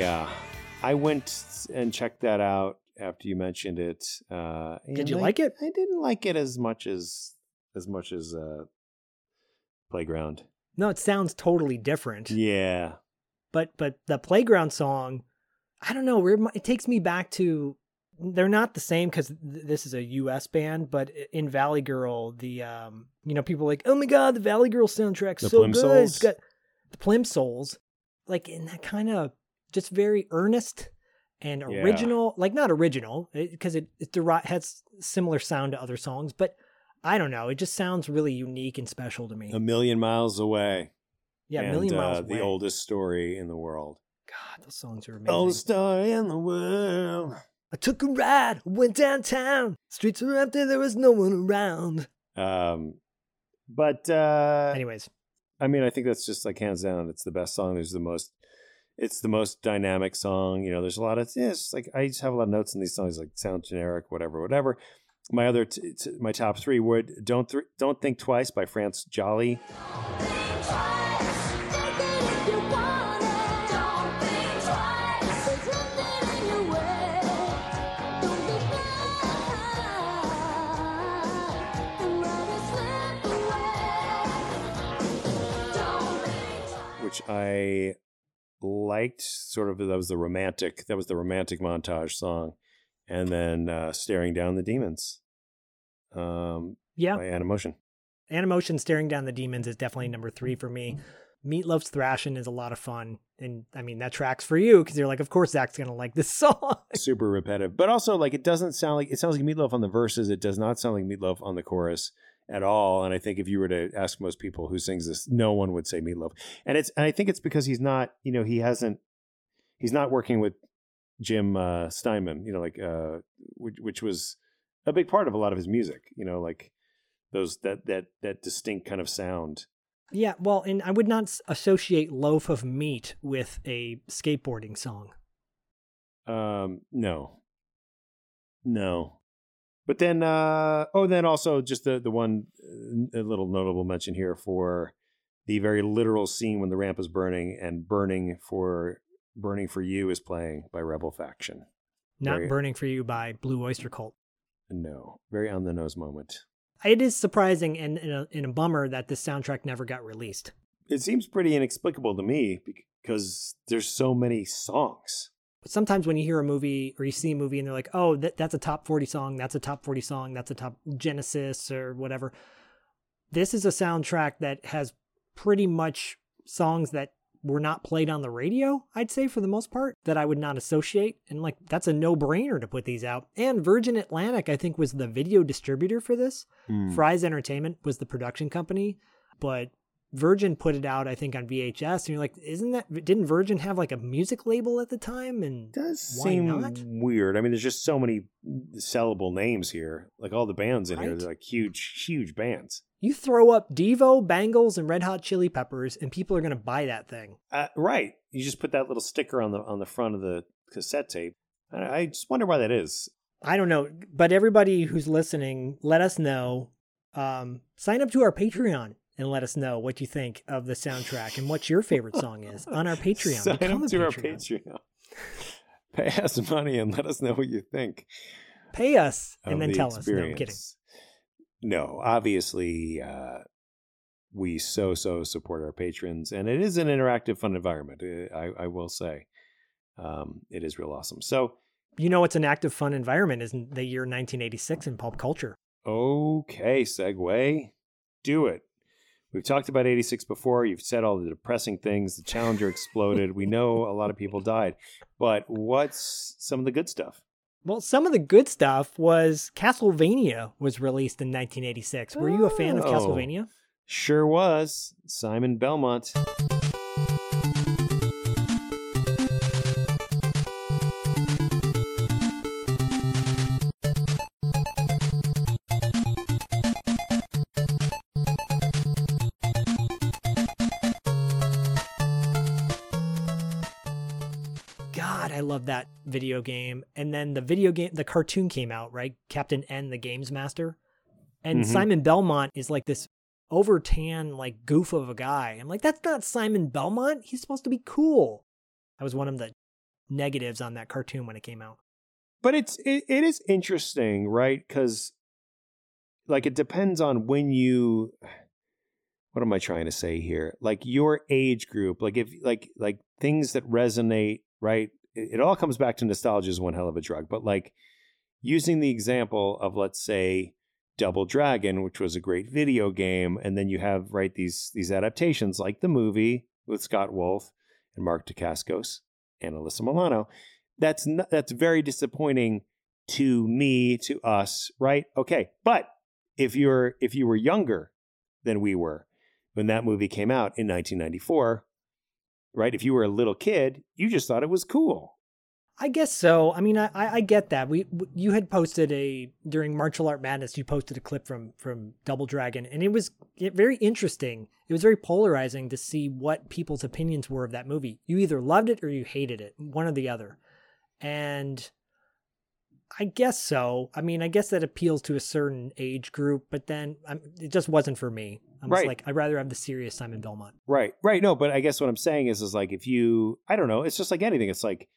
Yeah, I went and checked that out after you mentioned it. Uh, Did you I- like it? I didn't like it as much as as much as uh, Playground. No, it sounds totally different. Yeah, But but the playground song, I don't know. It takes me back to. They're not the same because th- this is a U.S. band, but in Valley Girl, the um, you know, people are like, oh my god, the Valley Girl soundtrack's The so Plim good. It's got the Plimsouls, like in that kind of just very earnest and Yeah. original, like not original because it it deri- has similar sound to other songs, but I don't know. It just sounds really unique and special to me. a million miles away. Yeah, a million miles uh, away. The oldest story in the world. God, those songs are amazing. Oldest story in the world. I took a ride, went downtown. Streets were empty, there was no one around. Um, but uh, anyways, I mean, I think that's just like hands down. It's the best song. There's the most. It's the most dynamic song. You know, there's a lot of. Yeah, it's like I just have a lot of notes in these songs, like sound generic, whatever, whatever. My other, t- t- my top three would "Don't Th- Don't Think Twice" by France Jolly. which I liked. Sort of that was the romantic. That was the romantic montage song, and then uh, "Staring Down the Demons." Um, Yeah. by Animotion. Animotion Staring Down the Demons is definitely number three for me. Meatloaf's Thrashin' is a lot of fun. And I mean, that track's for you because you're like, of course, Zak's to like this song. Super repetitive, but also like it doesn't sound like it sounds like Meatloaf on the verses. It does not sound like Meatloaf on the chorus at all. And I think if you were to ask most people who sings this, no one would say Meatloaf. And it's and I think it's because he's not. You know, he hasn't. He's not working with Jim uh, Steinman. You know, like uh, which, which was a big part of a lot of his music. You know, like those that that that distinct kind of sound. yeah. Well, and I would not associate Loaf of Meat with a skateboarding song. Um, no, no. But then, uh, oh, then also just the the one uh, a little notable mention here for the very literal scene when the ramp is burning and burning for burning for you is playing by Rebel Faction. Not Very- Burning for You by Blue Oyster Cult. No, very on the nose moment. It is surprising and, and, a, and a bummer that this soundtrack never got released. It seems pretty inexplicable to me because there's so many songs. But sometimes when you hear a movie or you see a movie and they're like, oh, that, that's a top 40 song, that's a top 40 song, that's a top Genesis or whatever. This is a soundtrack that has pretty much songs that were not played on the radio, I'd say for the most part, that I would not associate. And like, that's a no brainer to put these out. And Virgin Atlantic, I think, was the video distributor for this. Hmm. Fries Entertainment was the production company, but Virgin put it out, I think, on VHS. And you're like, isn't that, didn't Virgin have like a music label at the time? And does seem not? weird. I mean, there's just so many sellable names here. Like all the bands in here, they're like huge, huge bands. You throw up Devo, Bangles, and Red Hot Chili Peppers, and people are going to buy that thing. Uh, right. You just put that little sticker on the on the front of the cassette tape. I, I just wonder why that is. I don't know, but everybody who's listening, let us know. Um, sign up to our Patreon and let us know what you think of the soundtrack and what your favorite song is on our Patreon. Sign Become up to our Patreon. Patreon. Pay us money and let us know what you think. Pay us and then the tell us. No, I'm kidding. No, obviously, uh, we so so support our patrons, and it is an interactive, fun environment. uh, I, I will say, um, it is real awesome. So, You know, it's an active, fun environment, is the year 1986 in pulp culture. okay, segue, do it. We've talked about 86 before. You've said all the depressing things. The Challenger exploded. we know a lot of people died. But what's some of the good stuff? Well, some of the good stuff was Castlevania was released in 1986. Were you a fan of Oh. Castlevania? Sure was Simon Belmont. Love that video game. And then the video game, the cartoon came out, right? Captain N, the Games Master. And Mhm. Simon Belmont is like this over tan, like goof of a guy. I'm like, that's not Simon Belmont. He's supposed to be cool. That was one of the negatives on that cartoon when it came out. But it's it, it is interesting, right? Because like it depends on when you. What am I trying to say here? Like your age group, like if like like things that resonate, right? It, all comes back to nostalgia is one hell of a drug. But like using the example of let's say Double Dragon, which was a great video game, and then you have right these these adaptations like the movie with Scott Wolf and Mark Dacascos and Alyssa Milano. That's n that's very disappointing to me, to us, right? Okay, but if you're if you were younger than we were when that movie came out in 1994, right? If you were a little kid, you just thought it was cool. I guess so. I mean, I, I get that. We you had posted a during Martial Art Madness. You posted a clip from from Double Dragon, and it was very interesting. It was very polarizing to see what people's opinions were of that movie. You either loved it or you hated it, one or the other. And I guess so. I mean, I guess that appeals to a certain age group, but then um it just wasn't for me. I'm just Right. like, I'd rather have the serious Simon Belmont. Right, right. No, but I guess what I'm saying is, is like if you, I don't know, it's just like anything. It's like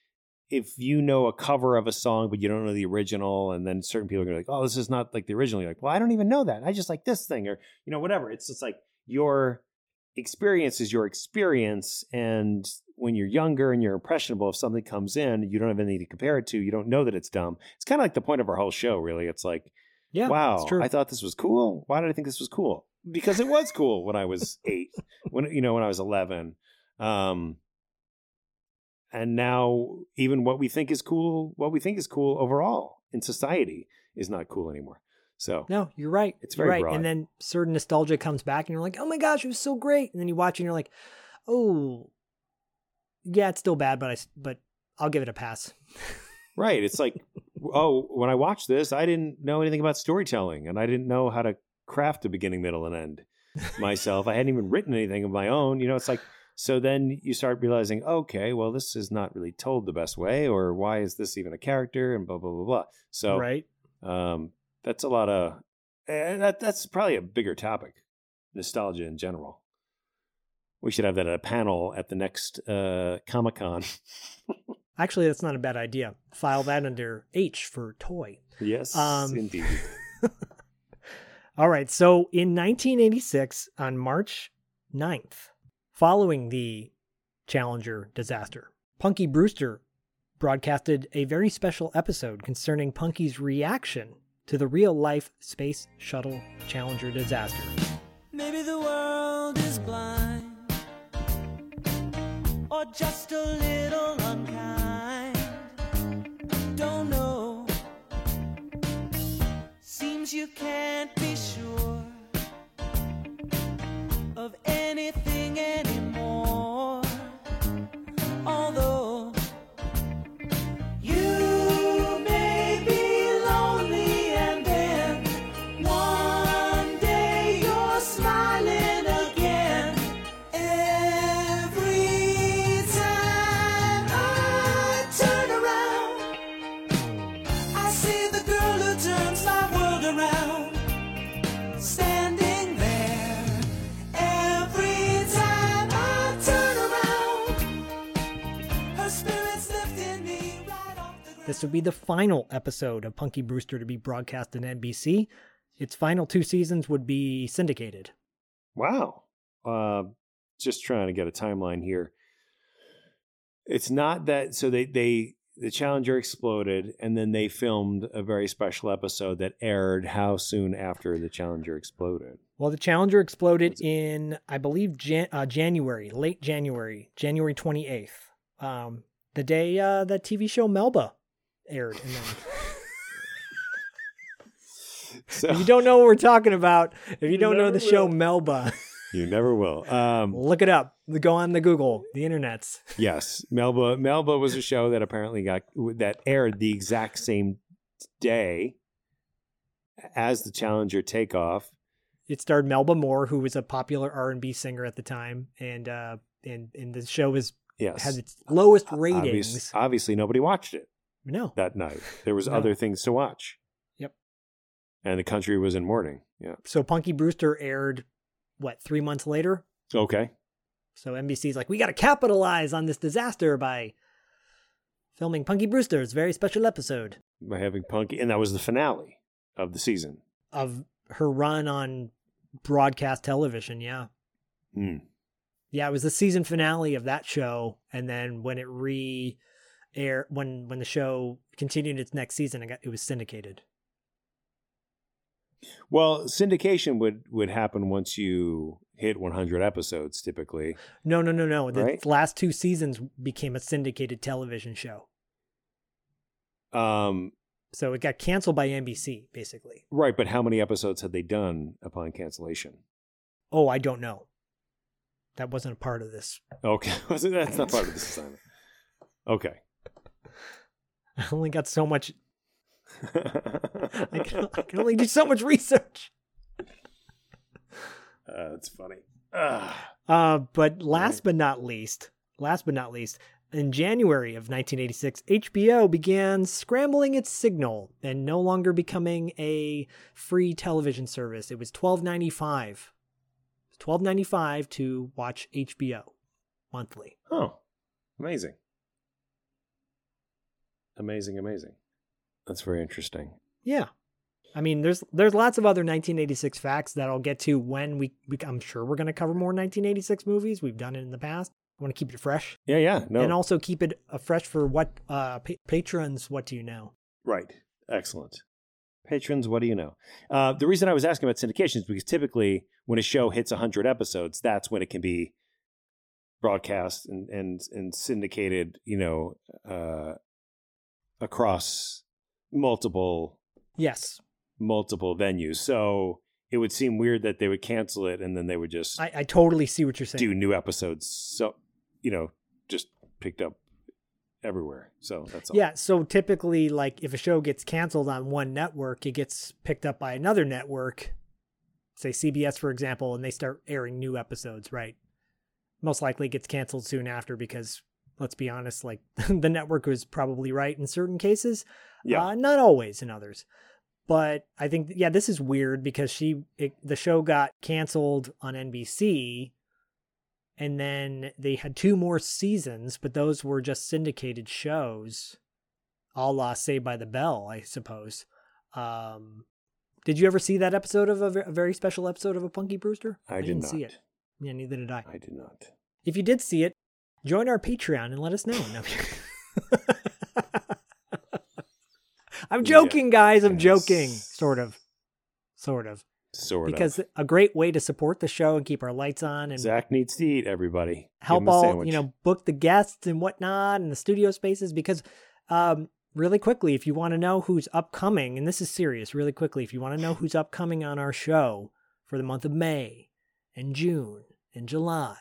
if you know a cover of a song, but you don't know the original, and then certain people are gonna be like, oh, this is not like the original. You're like, well, I don't even know that. I just like this thing, or you know, whatever. It's just like your experience is your experience, and when you're younger and you're impressionable, if something comes in, you don't have anything to compare it to. You don't know that it's dumb. It's kind of like the point of our whole show, really. It's like, Yeah, wow. I thought this was cool. Why did I think this was cool? Because it was cool when I was eight, when you know, when I was eleven. Um, and now even what we think is cool, what we think is cool overall in society is not cool anymore. So No, you're right. It's very right. broad. And then certain nostalgia comes back, and you're like, "Oh my gosh, it was so great!" And then you watch, it, and you're like, "Oh, yeah, it's still bad, but I but I'll give it a pass." Right. It's like, oh, when I watched this, I didn't know anything about storytelling and I didn't know how to craft a beginning, middle, and end myself. I hadn't even written anything of my own. You know, it's like, so then you start realizing, okay, well, this is not really told the best way, or why is this even a character, and blah, blah, blah, blah. So, right. um, that's a lot of, eh, that, that's probably a bigger topic, nostalgia in general. We should have that at a panel at the next uh, Comic Con. Actually, that's not a bad idea. File that under H for toy. yes, Um, indeed. All right. So in 1986, on March 9th, following the Challenger disaster, Punky Brewster broadcasted a very special episode concerning Punky's reaction to the real life Space Shuttle Challenger disaster. Maybe the world is blind or just a little unkind. Don't know. Seems you can't of anything This would be the final episode of Punky Brewster to be broadcast on NBC. Its final two seasons would be syndicated. Wow. Uh, just trying to get a timeline here. It's not that so they they the Challenger exploded and then they filmed a very special episode that aired how soon after the Challenger exploded. Well, the Challenger exploded in, I believe, Jan- uh, January, late January, January 28th, um, the day uh, that TV show Melba aired. And then, So if you don't know what we're talking about, if you don't know never the show. Melba, you never will. Um, look it up. Go on the Google, the internets. yes, Melba Melba was a show that apparently got that aired the exact same day as the Challenger takeoff. It starred Melba Moore, who was a popular R&B singer at the time, and uh, and and the show was Yes. had its lowest Obvious- ratings. obviously, nobody watched it No, that night. There was No. other things to watch. Yep. And the country was in mourning. Yeah. so Punky Brewster aired what three months later. Okay. So NBC's like, we got to capitalize on this disaster by filming Punky Brewster's very special episode by having Punky, and that was the finale of the season. of her run on broadcast television. Yeah. Hmm. Yeah, it was the season finale of that show, and then when it re air when when the show continued its next season, it got it was syndicated. Well, syndication would would happen once you hit 100 episodes, typically. No, no, no, no. The Right. last two seasons became a syndicated television show, Um, so it got canceled by NBC, basically. right, but how many episodes had they done upon cancellation? Oh, I don't know. That wasn't a part of this. Okay, that's not part of this assignment. Okay. I only got so much. I can, I can only do so much research. Uh, that's funny. Ugh. Uh, but last but not least, last but not least, in January of 1986, HBO began scrambling its signal and no longer becoming a free television service. It was 12.95. 12.95 to watch HBO monthly. Oh, amazing. Amazing, amazing. That's very interesting. Yeah. I mean, there's there's lots of other 1986 facts that I'll get to when we, we I'm sure we're going to cover more 1986 movies. We've done it in the past. I want to keep it fresh. Yeah, yeah. No. And also keep it uh, fresh for what uh pa- patrons what do you know? Right. Excellent. Patrons, what do you know? Uh, the reason I was asking about syndication is because typically when a show hits 100 episodes, that's when it can be broadcast and, and, and syndicated, you know, uh, across multiple Yes. multiple venues. So it would seem weird that they would cancel it and then they would just I, I totally see what you're saying. do new episodes. So, you know, just picked up everywhere. So that's all. Yeah, so typically like if a show gets canceled on one network, it gets picked up by another network, say CBS for example, and they start airing new episodes, right? Most likely gets canceled soon after because let's be honest, like the network was probably right in certain cases. Yeah. Uh, not always in others. But I think yeah, this is weird because she it, the show got canceled on NBC and then they had two more seasons, but those were just syndicated shows, a la Saved by the Bell, I suppose. Um, did you ever see that episode of a, a very special episode of a Punky Brewster? I did didn't see it. Yeah, neither did I. I did not. If you did see it, join our Patreon and let us know. No. I'm joking, guys. I'm joking. Sort of. Sort of. Sort because of. Because a great way to support the show and keep our lights on and Zak needs to eat, everybody. Help all sandwich. you know book the guests and whatnot and the studio spaces because um really quickly if you want to know who's upcoming and this is serious really quickly if you want to know who's upcoming on our show for the month of may and june and july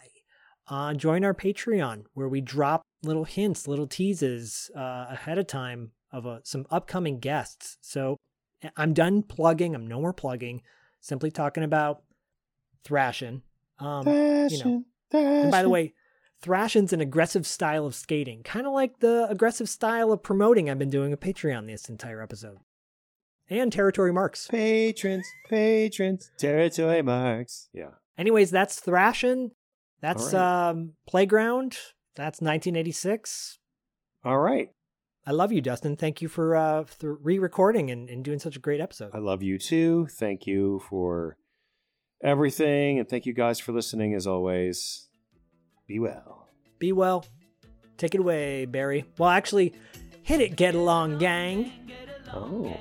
uh join our patreon where we drop little hints little teases uh ahead of time of uh, some upcoming guests so i'm done plugging i'm no more plugging simply talking about thrashing um you know and by the way, thrashing's an aggressive style of skating, kind of like the aggressive style of promoting I've been doing a Patreon this entire episode. And territory marks. Patrons, patrons, territory marks. Yeah. Anyways, that's thrashing. That's All right. um playground. That's 1986. All right. I love you, Dustin. Thank you for uh for re-recording and, and doing such a great episode. I love you too. Thank you for everything. And thank you guys for listening as always. Be well. Be well. Take it away, Barry. Well, actually, hit it, get along, gang. Oh.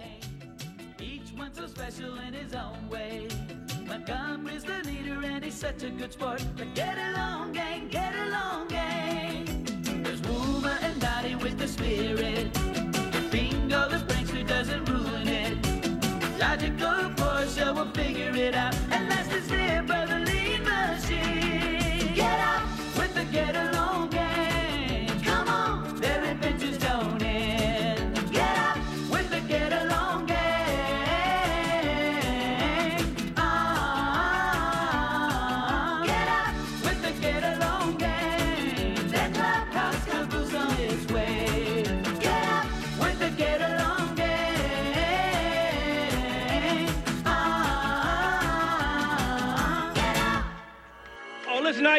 Such a good sport. But get along, gang, get along, gang. There's Wilma and Dottie with the spirit. Bingo, the prankster doesn't ruin it. Logical Portia will figure it out. And last is there, brother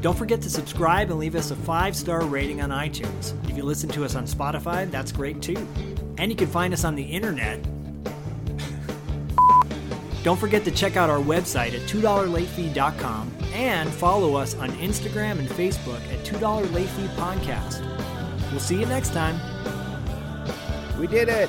Don't forget to subscribe and leave us a five star rating on iTunes. If you listen to us on Spotify, that's great too. And you can find us on the internet. Don't forget to check out our website at $2latefee.com and follow us on Instagram and Facebook at $2 Late Fee Podcast. We'll see you next time. We did it.